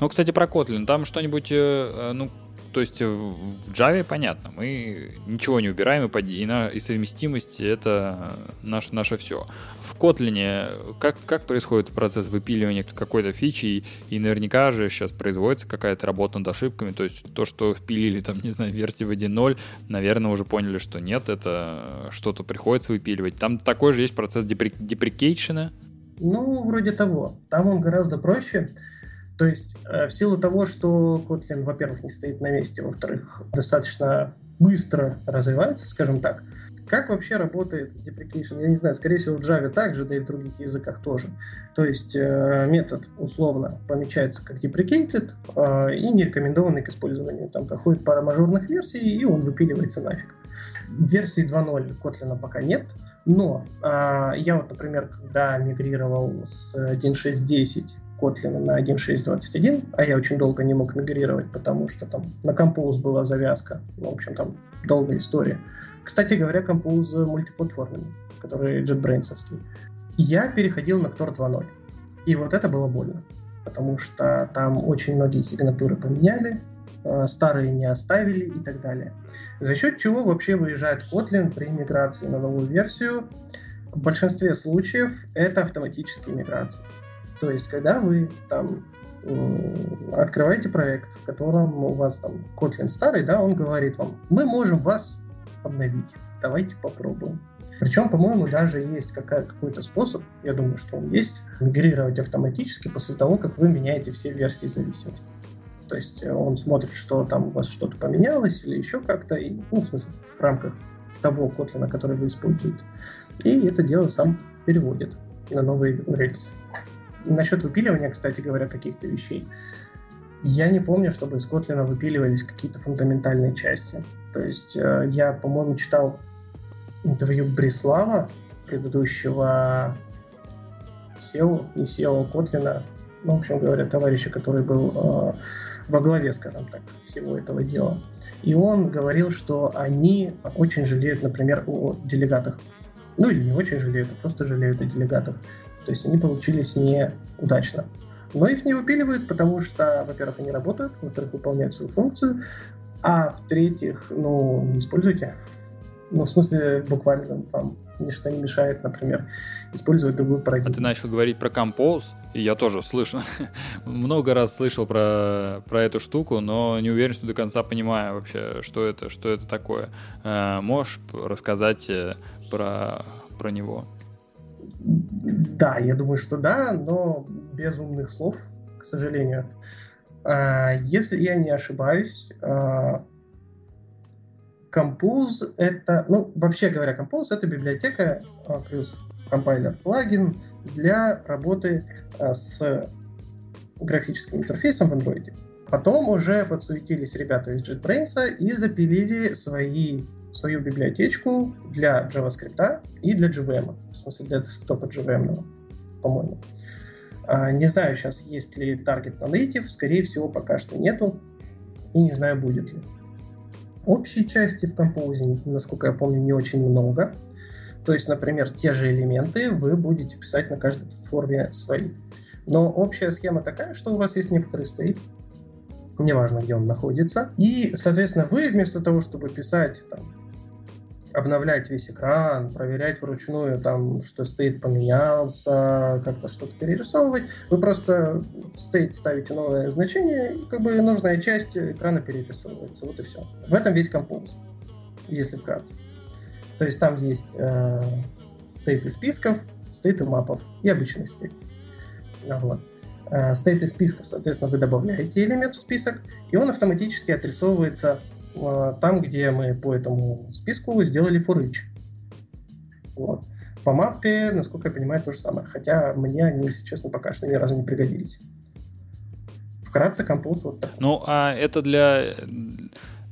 Ну, кстати, про Kotlin. Там что-нибудь, э, ну, то есть в Java понятно, мы ничего не убираем, и, и, на, и совместимость это наше, наше все. В Kotlin как, как происходит процесс выпиливания какой-то фичи, и, и наверняка же сейчас производится какая-то работа над ошибками, то есть то, что впилили там, не знаю, версии в 1.0, наверное, уже поняли, что нет, это что-то приходится выпиливать. Там такой же есть процесс деприкейшена. Ну, вроде того. Там он гораздо проще. То есть э, в силу того, что Kotlin, во-первых, не стоит на месте, во-вторых, достаточно быстро развивается, скажем так, как вообще работает deprecation? Я не знаю, скорее всего, в Java также, да и в других языках тоже. То есть э, метод условно помечается как deprecated э, и не рекомендованный к использованию. Там проходит пара мажорных версий, и он выпиливается нафиг. Версии 2.0 Kotlin пока нет, но э, я вот, например, когда мигрировал с 1.6.10 Kotlin на 1.6.21, а я очень долго не мог мигрировать, потому что там на Compose была завязка. Ну, в общем, там долгая история. Кстати говоря, Compose мультиплатформенный, который JetBrains. Я переходил на Tor 2.0. И вот это было больно, потому что там очень многие сигнатуры поменяли, э, старые не оставили и так далее. За счет чего вообще выезжает Kotlin при миграции на новую версию? В большинстве случаев это автоматические миграции. То есть, когда вы там открываете проект, в котором у вас там Kotlin старый, да, он говорит вам, мы можем вас обновить, давайте попробуем. Причем, по-моему, даже есть какая, какой-то способ, я думаю, что он есть, мигрировать автоматически после того, как вы меняете все версии зависимости. То есть э, он смотрит, что там у вас что-то поменялось или еще как-то, и, ну, в смысле, в рамках того Kotlin, который вы используете. И это дело сам переводит на новые рельсы. Насчет выпиливания, кстати говоря, каких-то вещей. Я не помню, чтобы из Kotlin выпиливались какие-то фундаментальные части. То есть э, я, по-моему, читал интервью Брислава, предыдущего SEO, не SEO Котлина, ну, в общем говоря, товарища, который был э, во главе, скажем так, всего этого дела. И он говорил, что они очень жалеют, например, о делегатах. Ну или не очень жалеют, а просто жалеют о делегатах. То есть они получились неудачно. Но их не выпиливают, потому что, во-первых, они работают, во-вторых, выполняют свою функцию, а в-третьих, ну, не используйте. Ну, в смысле, буквально там ничто не мешает, например, использовать другую парадигму. А ты начал говорить про Compose, и я тоже слышу. Много раз слышал про, про эту штуку, но не уверен, что до конца понимаю вообще, что это, что это такое. Э, можешь рассказать э, про, про него? Да, я думаю, что да, но без умных слов, к сожалению. А, если я не ошибаюсь, а, Compose это, ну, вообще говоря, Compose это библиотека а, плюс компайлер плагин для работы с графическим интерфейсом в Android. Потом уже подсуетились ребята из JetBrains и запилили свои свою библиотечку для JavaScript и для JVM, в смысле для десктопа JVM, по-моему. А, не знаю сейчас, есть ли таргет на native, скорее всего, пока что нету, и не знаю, будет ли. Общей части в Compose, насколько я помню, не очень много. То есть, например, те же элементы вы будете писать на каждой платформе свои. Но общая схема такая, что у вас есть некоторый стейт, неважно, где он находится. И, соответственно, вы вместо того, чтобы писать там, обновлять весь экран, проверять вручную, там, что стейт поменялся, как-то что-то перерисовывать. Вы просто в стейт ставите новое значение, и как бы нужная часть экрана перерисовывается. Вот и все. В этом весь композ, если вкратце. То есть там есть э, стейты списков, стейты мапов и обычный стейт. Вот. Э, стейты списков, соответственно, вы добавляете элемент в список, и он автоматически отрисовывается там, где мы по этому списку сделали for. Вот. По мапе, насколько я понимаю, то же самое. Хотя мне они, если честно, пока что ни разу не пригодились. Вкратце, композ вот такой. Ну, а это для...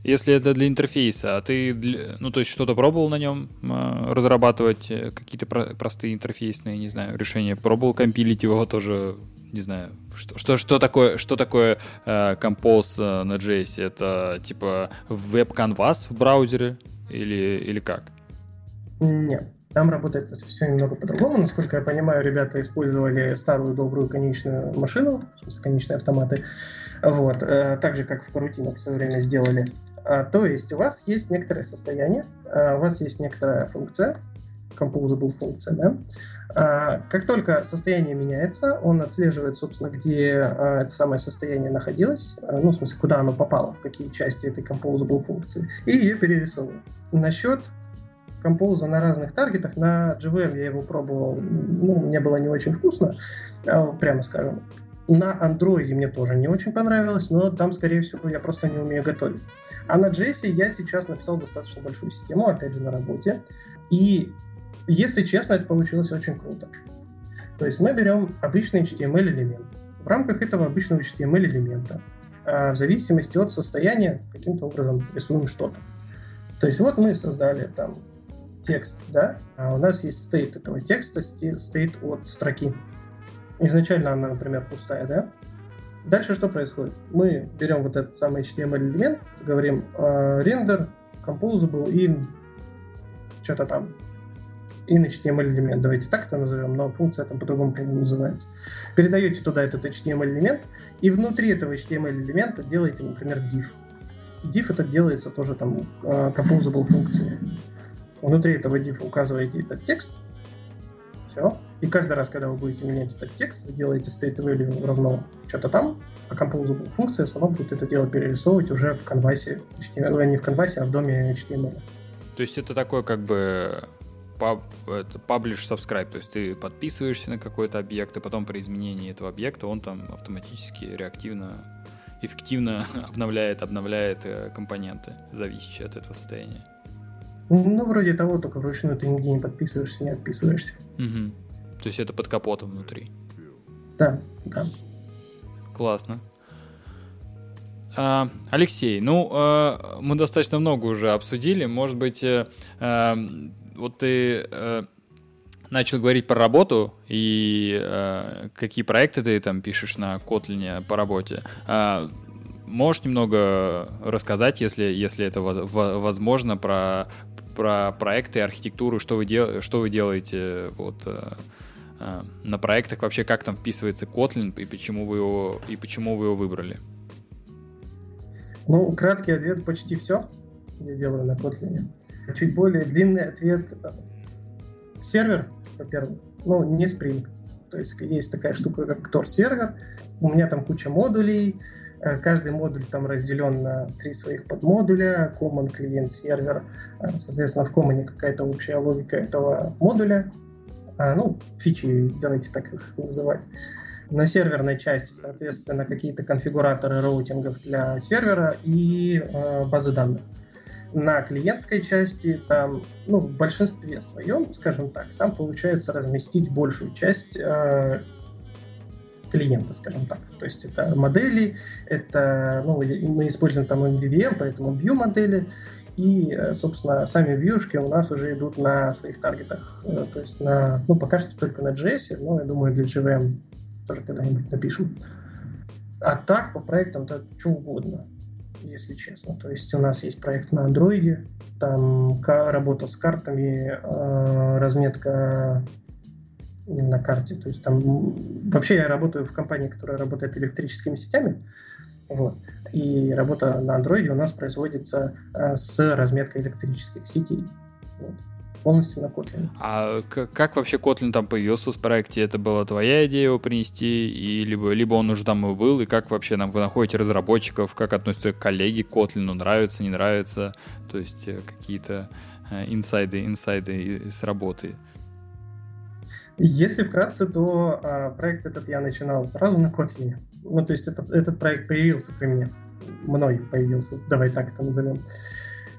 Если это для интерфейса, а ты, ну, то есть что-то пробовал на нем э, разрабатывать, э, какие-то про- простые интерфейсные, не знаю, решения, пробовал компилить его тоже не знаю, что, что, что такое, что такое э, Compose э, на JS? Это типа веб-канвас в браузере или, или как? Нет. Там работает все немного по-другому. Насколько я понимаю, ребята использовали старую добрую конечную машину, в смысле, конечные автоматы, вот, э, так же, как в карутинах в свое время сделали. А, то есть у вас есть некоторое состояние, а, у вас есть некоторая функция, composable функция, да? А, как только состояние меняется, он отслеживает, собственно, где а, это самое состояние находилось, а, ну, в смысле, куда оно попало, в какие части этой composable функции, и ее перерисовывает. Насчет композа на разных таргетах, на GVM я его пробовал, ну, мне было не очень вкусно, прямо скажем. На андроиде мне тоже не очень понравилось, но там, скорее всего, я просто не умею готовить. А на JS я сейчас написал достаточно большую систему, опять же, на работе. И если честно, это получилось очень круто. То есть мы берем обычный HTML элемент. В рамках этого обычного HTML элемента, а, в зависимости от состояния, каким-то образом рисуем что-то. То есть вот мы создали там текст, да, а у нас есть стейт этого текста, стейт от строки. Изначально она, например, пустая, да. Дальше что происходит? Мы берем вот этот самый HTML элемент, говорим э, render, composable и что-то там, in HTML элемент, давайте так это назовем, но функция там по-другому называется. Передаете туда этот HTML элемент, и внутри этого HTML элемента делаете, например, div. Div это делается тоже там uh, composable функции. Внутри этого div указываете этот текст, все. И каждый раз, когда вы будете менять этот текст, вы делаете state value равно что-то там, а composable функция сама будет это дело перерисовывать уже в конвасе, HTML, не в конвасе, а в доме HTML. То есть это такое как бы паб, это, publish subscribe, то есть ты подписываешься на какой-то объект, и потом при изменении этого объекта он там автоматически, реактивно, эффективно обновляет, обновляет э, компоненты, зависящие от этого состояния. Ну, вроде того, только вручную ты нигде не подписываешься, не отписываешься. Угу. То есть это под капотом внутри. Да, да. Классно. А, Алексей, ну, э, мы достаточно много уже обсудили. Может быть, э, вот ты э, начал говорить про работу и э, какие проекты ты там пишешь на Kotlin по работе. Э, можешь немного рассказать, если, если это возможно, про, про проекты, архитектуру, что вы, дел, что вы делаете вот, э, э, на проектах, вообще как там вписывается Kotlin и почему вы его, и почему вы его выбрали? Ну, краткий ответ почти все я делаю на Kotlin. Чуть более длинный ответ. Сервер, во-первых, ну, не Spring. То есть есть такая штука, как Tor сервер. У меня там куча модулей. Э, каждый модуль там разделен на три своих подмодуля. Common клиент сервер. Э, соответственно, в Common какая-то общая логика этого модуля. А, ну, фичи, давайте так их называть. На серверной части, соответственно, какие-то конфигураторы роутингов для сервера и э, базы данных на клиентской части там, ну, в большинстве своем, скажем так, там получается разместить большую часть э, клиента, скажем так. То есть это модели, это, ну, мы используем там MVVM, поэтому view модели, и, э, собственно, сами вьюшки у нас уже идут на своих таргетах. Э, то есть на, ну, пока что только на JS, но я думаю, для JVM тоже когда-нибудь напишем. А так, по проектам-то что угодно если честно. То есть у нас есть проект на андроиде, там работа с картами, э, разметка на карте. То есть там вообще я работаю в компании, которая работает электрическими сетями. Вот. И работа на андроиде у нас производится э, с разметкой электрических сетей. Вот полностью на Kotlin. А как вообще Kotlin там появился в проекте? Это была твоя идея его принести, и либо, либо он уже там и был, и как вообще там вы находите разработчиков, как относятся коллеги к Kotlin, нравится, не нравится, то есть э, какие-то э, инсайды, инсайды с работы? Если вкратце, то а, проект этот я начинал сразу на Kotlin. Ну, то есть этот, этот проект появился при мне. Мной появился, давай так это назовем.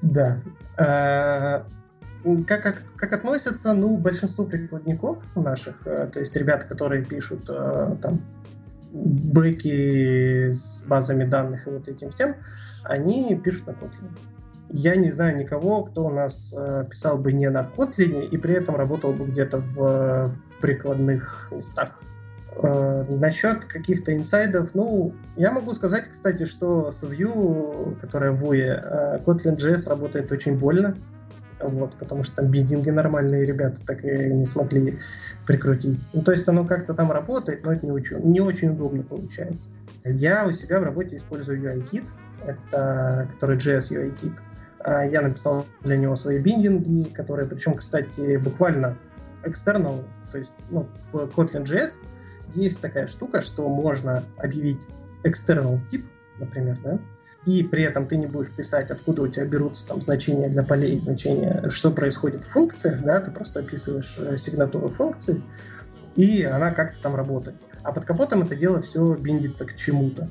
Да. А, как, как, как относятся, ну, большинство прикладников наших, э, то есть ребята, которые пишут э, там бэки с базами данных и вот этим всем, они пишут на Kotlin. Я не знаю никого, кто у нас э, писал бы не на Kotlin и при этом работал бы где-то в прикладных местах. Насчет каких-то инсайдов, ну, я могу сказать, кстати, что с Vue, которая в Vue, Kotlin.js работает очень больно. Вот, потому что там бидинги нормальные ребята так и не смогли прикрутить. Ну, то есть оно как-то там работает, но это не очень, не очень удобно получается. Я у себя в работе использую UI-Kit, это, который JS UI-Kit. А я написал для него свои биндинги, которые, причем, кстати, буквально external, то есть ну, в Kotlin JS есть такая штука, что можно объявить external тип, например, да, и при этом ты не будешь писать, откуда у тебя берутся там значения для полей, значения, что происходит в функциях, да, ты просто описываешь э, сигнатуру функции, и она как-то там работает. А под капотом это дело все биндится к чему-то.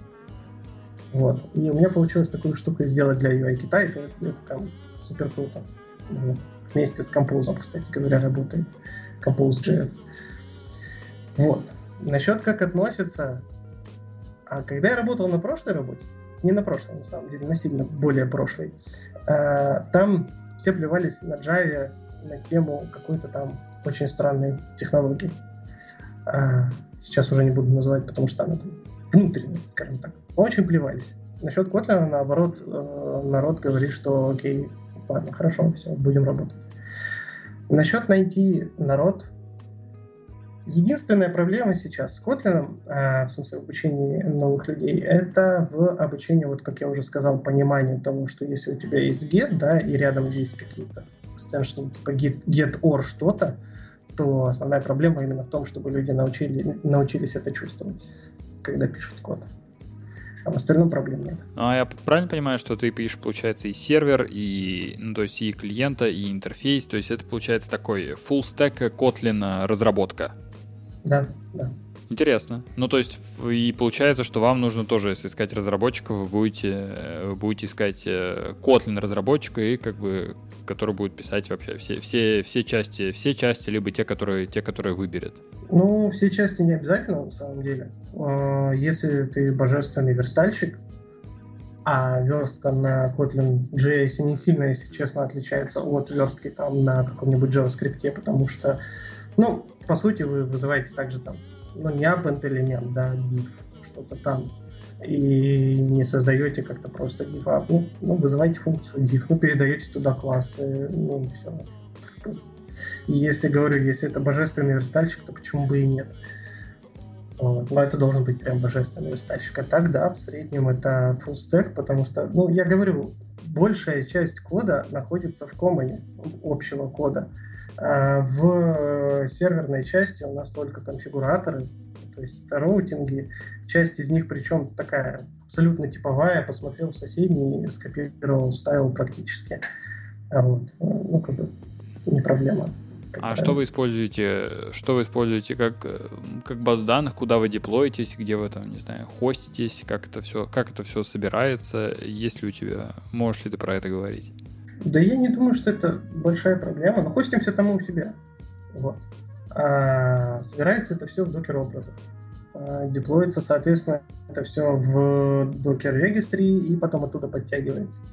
Вот. И у меня получилось такую штуку сделать для UI Китая, это, это прям супер круто. Вот. Вместе с Compose, кстати говоря, работает. Compose.js. Вот. Насчет как относится... А когда я работал на прошлой работе, не на прошлой, на самом деле, на сильно более прошлой, э, там все плевались на Java на тему какой-то там очень странной технологии. Э, сейчас уже не буду называть, потому что она там внутренняя, скажем так. Очень плевались. Насчет Kotlin, наоборот, э, народ говорит, что окей, ладно, хорошо, все, будем работать. Насчет найти народ, Единственная проблема сейчас с Kotlin, э, в смысле обучения новых людей, это в обучении, вот как я уже сказал, пониманию того, что если у тебя есть get, да, и рядом есть какие-то экстеншны, типа get, get or что-то, то основная проблема именно в том, чтобы люди научили, научились это чувствовать, когда пишут код. А в остальном проблем нет. А я правильно понимаю, что ты пишешь, получается, и сервер, и, ну, то есть и клиента, и интерфейс, то есть это получается такой full stack Kotlin разработка? Да, да. Интересно. Ну, то есть, и получается, что вам нужно тоже, если искать разработчиков, вы будете, э, вы будете искать э, Kotlin разработчика, и как бы, который будет писать вообще все, все, все части, все части, либо те, которые, те, которые выберет. Ну, все части не обязательно, на самом деле. А, если ты божественный верстальщик, а верстка на Kotlin JS не сильно, если честно, отличается от верстки там на каком-нибудь JavaScript, потому что ну, по сути, вы вызываете также там, ну, не append элемент, да, div, что-то там, и не создаете как-то просто div, а ну, ну, вызываете функцию div, ну, передаете туда классы, ну, и все. И если, говорю, если это божественный верстальщик, то почему бы и нет? Вот. Но это должен быть прям божественный верстальщик. А так, да, в среднем это full stack, потому что, ну, я говорю, большая часть кода находится в комане общего кода. А в серверной части у нас только конфигураторы, то есть это роутинги. Часть из них, причем такая абсолютно типовая, посмотрел в соседний, скопировал, вставил практически. А вот, ну, как бы не проблема. А что вы используете? Что вы используете как, как базу данных? Куда вы деплоитесь? Где вы там, не знаю, хоститесь? Как это все, как это все собирается? Есть ли у тебя? Можешь ли ты про это говорить? Да я не думаю, что это большая проблема. Но хостимся там у себя. Вот. А, собирается это все в докер образах. А, деплоится, соответственно, это все в докер регистре и потом оттуда подтягивается.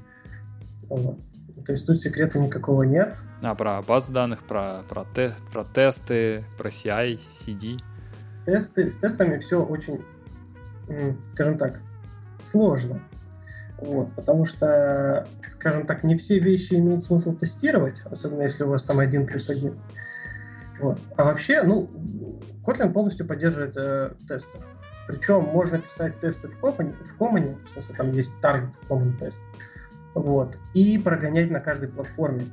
Вот. То есть тут секрета никакого нет. А про базу данных, про, про, те, про тесты, про CI, CD? Тесты, с тестами все очень, скажем так, сложно. Вот, потому что, скажем так, не все вещи имеет смысл тестировать, особенно если у вас там один плюс один. Вот. А вообще, ну, Kotlin полностью поддерживает э, тесты. Причем можно писать тесты в Common, в Common, в смысле там есть target common тест, вот, и прогонять на каждой платформе,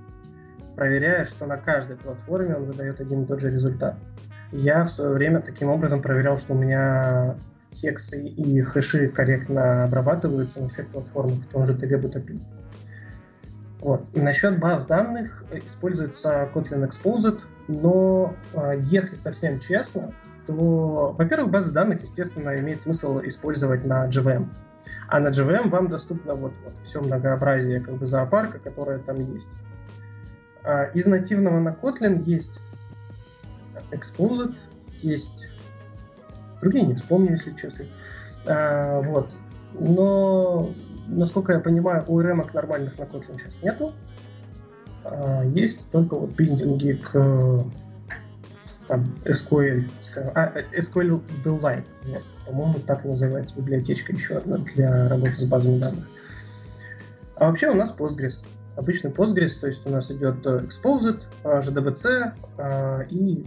проверяя, что на каждой платформе он выдает один и тот же результат. Я в свое время таким образом проверял, что у меня хексы и хэши корректно обрабатываются на всех платформах, в том же TB Вот. Насчет баз данных используется Kotlin Exposed, но э, если совсем честно, то, во-первых, базы данных, естественно, имеет смысл использовать на JVM. А на JVM вам доступно вот, вот все многообразие как бы зоопарка, которое там есть. А из нативного на Kotlin есть Exposed, есть другие не вспомню, если честно. А, вот. Но, насколько я понимаю, ORM нормальных на Kotlin сейчас нету. А, есть только вот биндинги к там, SQL, скажем, а, SQL Delight, вот, по-моему, так называется библиотечка еще одна для работы с базами данных. А вообще у нас Postgres. обычный Postgres, то есть у нас идет Exposed, JDBC и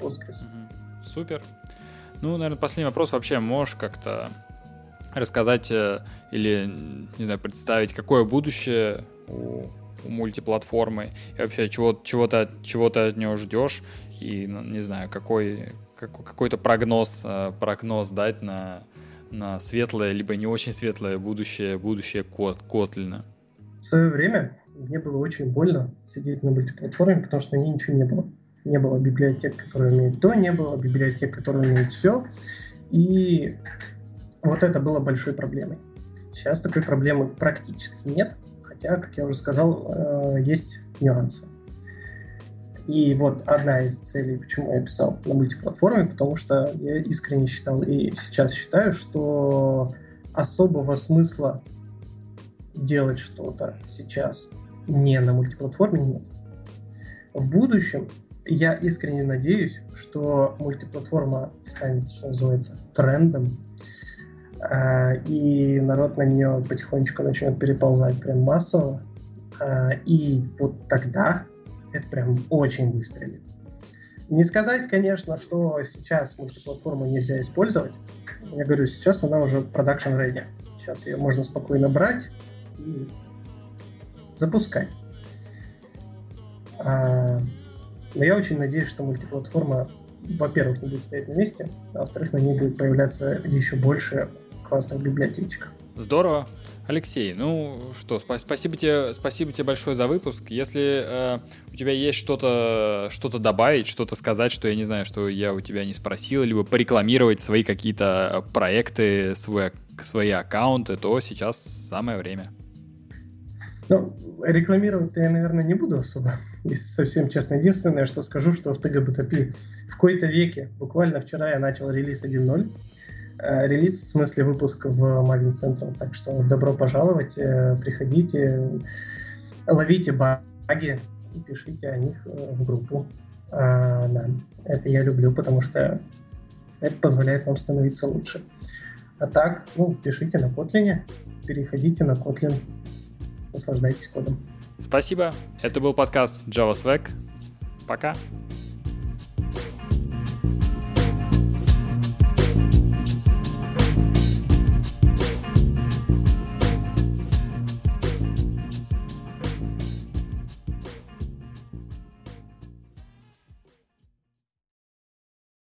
Postgres. Супер. Ну, наверное, последний вопрос вообще. Можешь как-то рассказать или, не знаю, представить, какое будущее у, у мультиплатформы и вообще чего, чего-то, чего-то от нее ждешь и, ну, не знаю, какой, какой-то прогноз, прогноз дать на на светлое, либо не очень светлое будущее, будущее кот, Котлина? В свое время мне было очень больно сидеть на мультиплатформе, потому что на ней ничего не было. Не было библиотек, которые умеют то, не было библиотек, которые умеют все. И вот это было большой проблемой. Сейчас такой проблемы практически нет, хотя, как я уже сказал, э, есть нюансы. И вот одна из целей, почему я писал на мультиплатформе, потому что я искренне считал и сейчас считаю, что особого смысла делать что-то сейчас не на мультиплатформе нет. В будущем я искренне надеюсь, что мультиплатформа станет, что называется, трендом, а, и народ на нее потихонечку начнет переползать прям массово. А, и вот тогда это прям очень выстрелит. Не сказать, конечно, что сейчас мультиплатформу нельзя использовать. Я говорю, сейчас она уже production ready. Сейчас ее можно спокойно брать и запускать. Но я очень надеюсь, что мультиплатформа, во-первых, не будет стоять на месте, а во-вторых, на ней будет появляться еще больше классных библиотечек. Здорово. Алексей, ну что, спасибо тебе, спасибо тебе большое за выпуск. Если э, у тебя есть что-то что добавить, что-то сказать, что я не знаю, что я у тебя не спросил, либо порекламировать свои какие-то проекты, свои, свои аккаунты, то сейчас самое время. Ну, рекламировать-то я, наверное, не буду особо, если совсем честно. Единственное, что скажу, что в ТГБТП в какой-то веке, буквально вчера я начал релиз 1.0, Э, релиз, в смысле выпуск в Maven Central. Так что добро пожаловать, э, приходите, ловите баги и пишите о них э, в группу. А, да, это я люблю, потому что это позволяет нам становиться лучше. А так, ну, пишите на Kotlin, переходите на Kotlin, наслаждайтесь кодом. Спасибо. Это был подкаст Java Swag. Пока.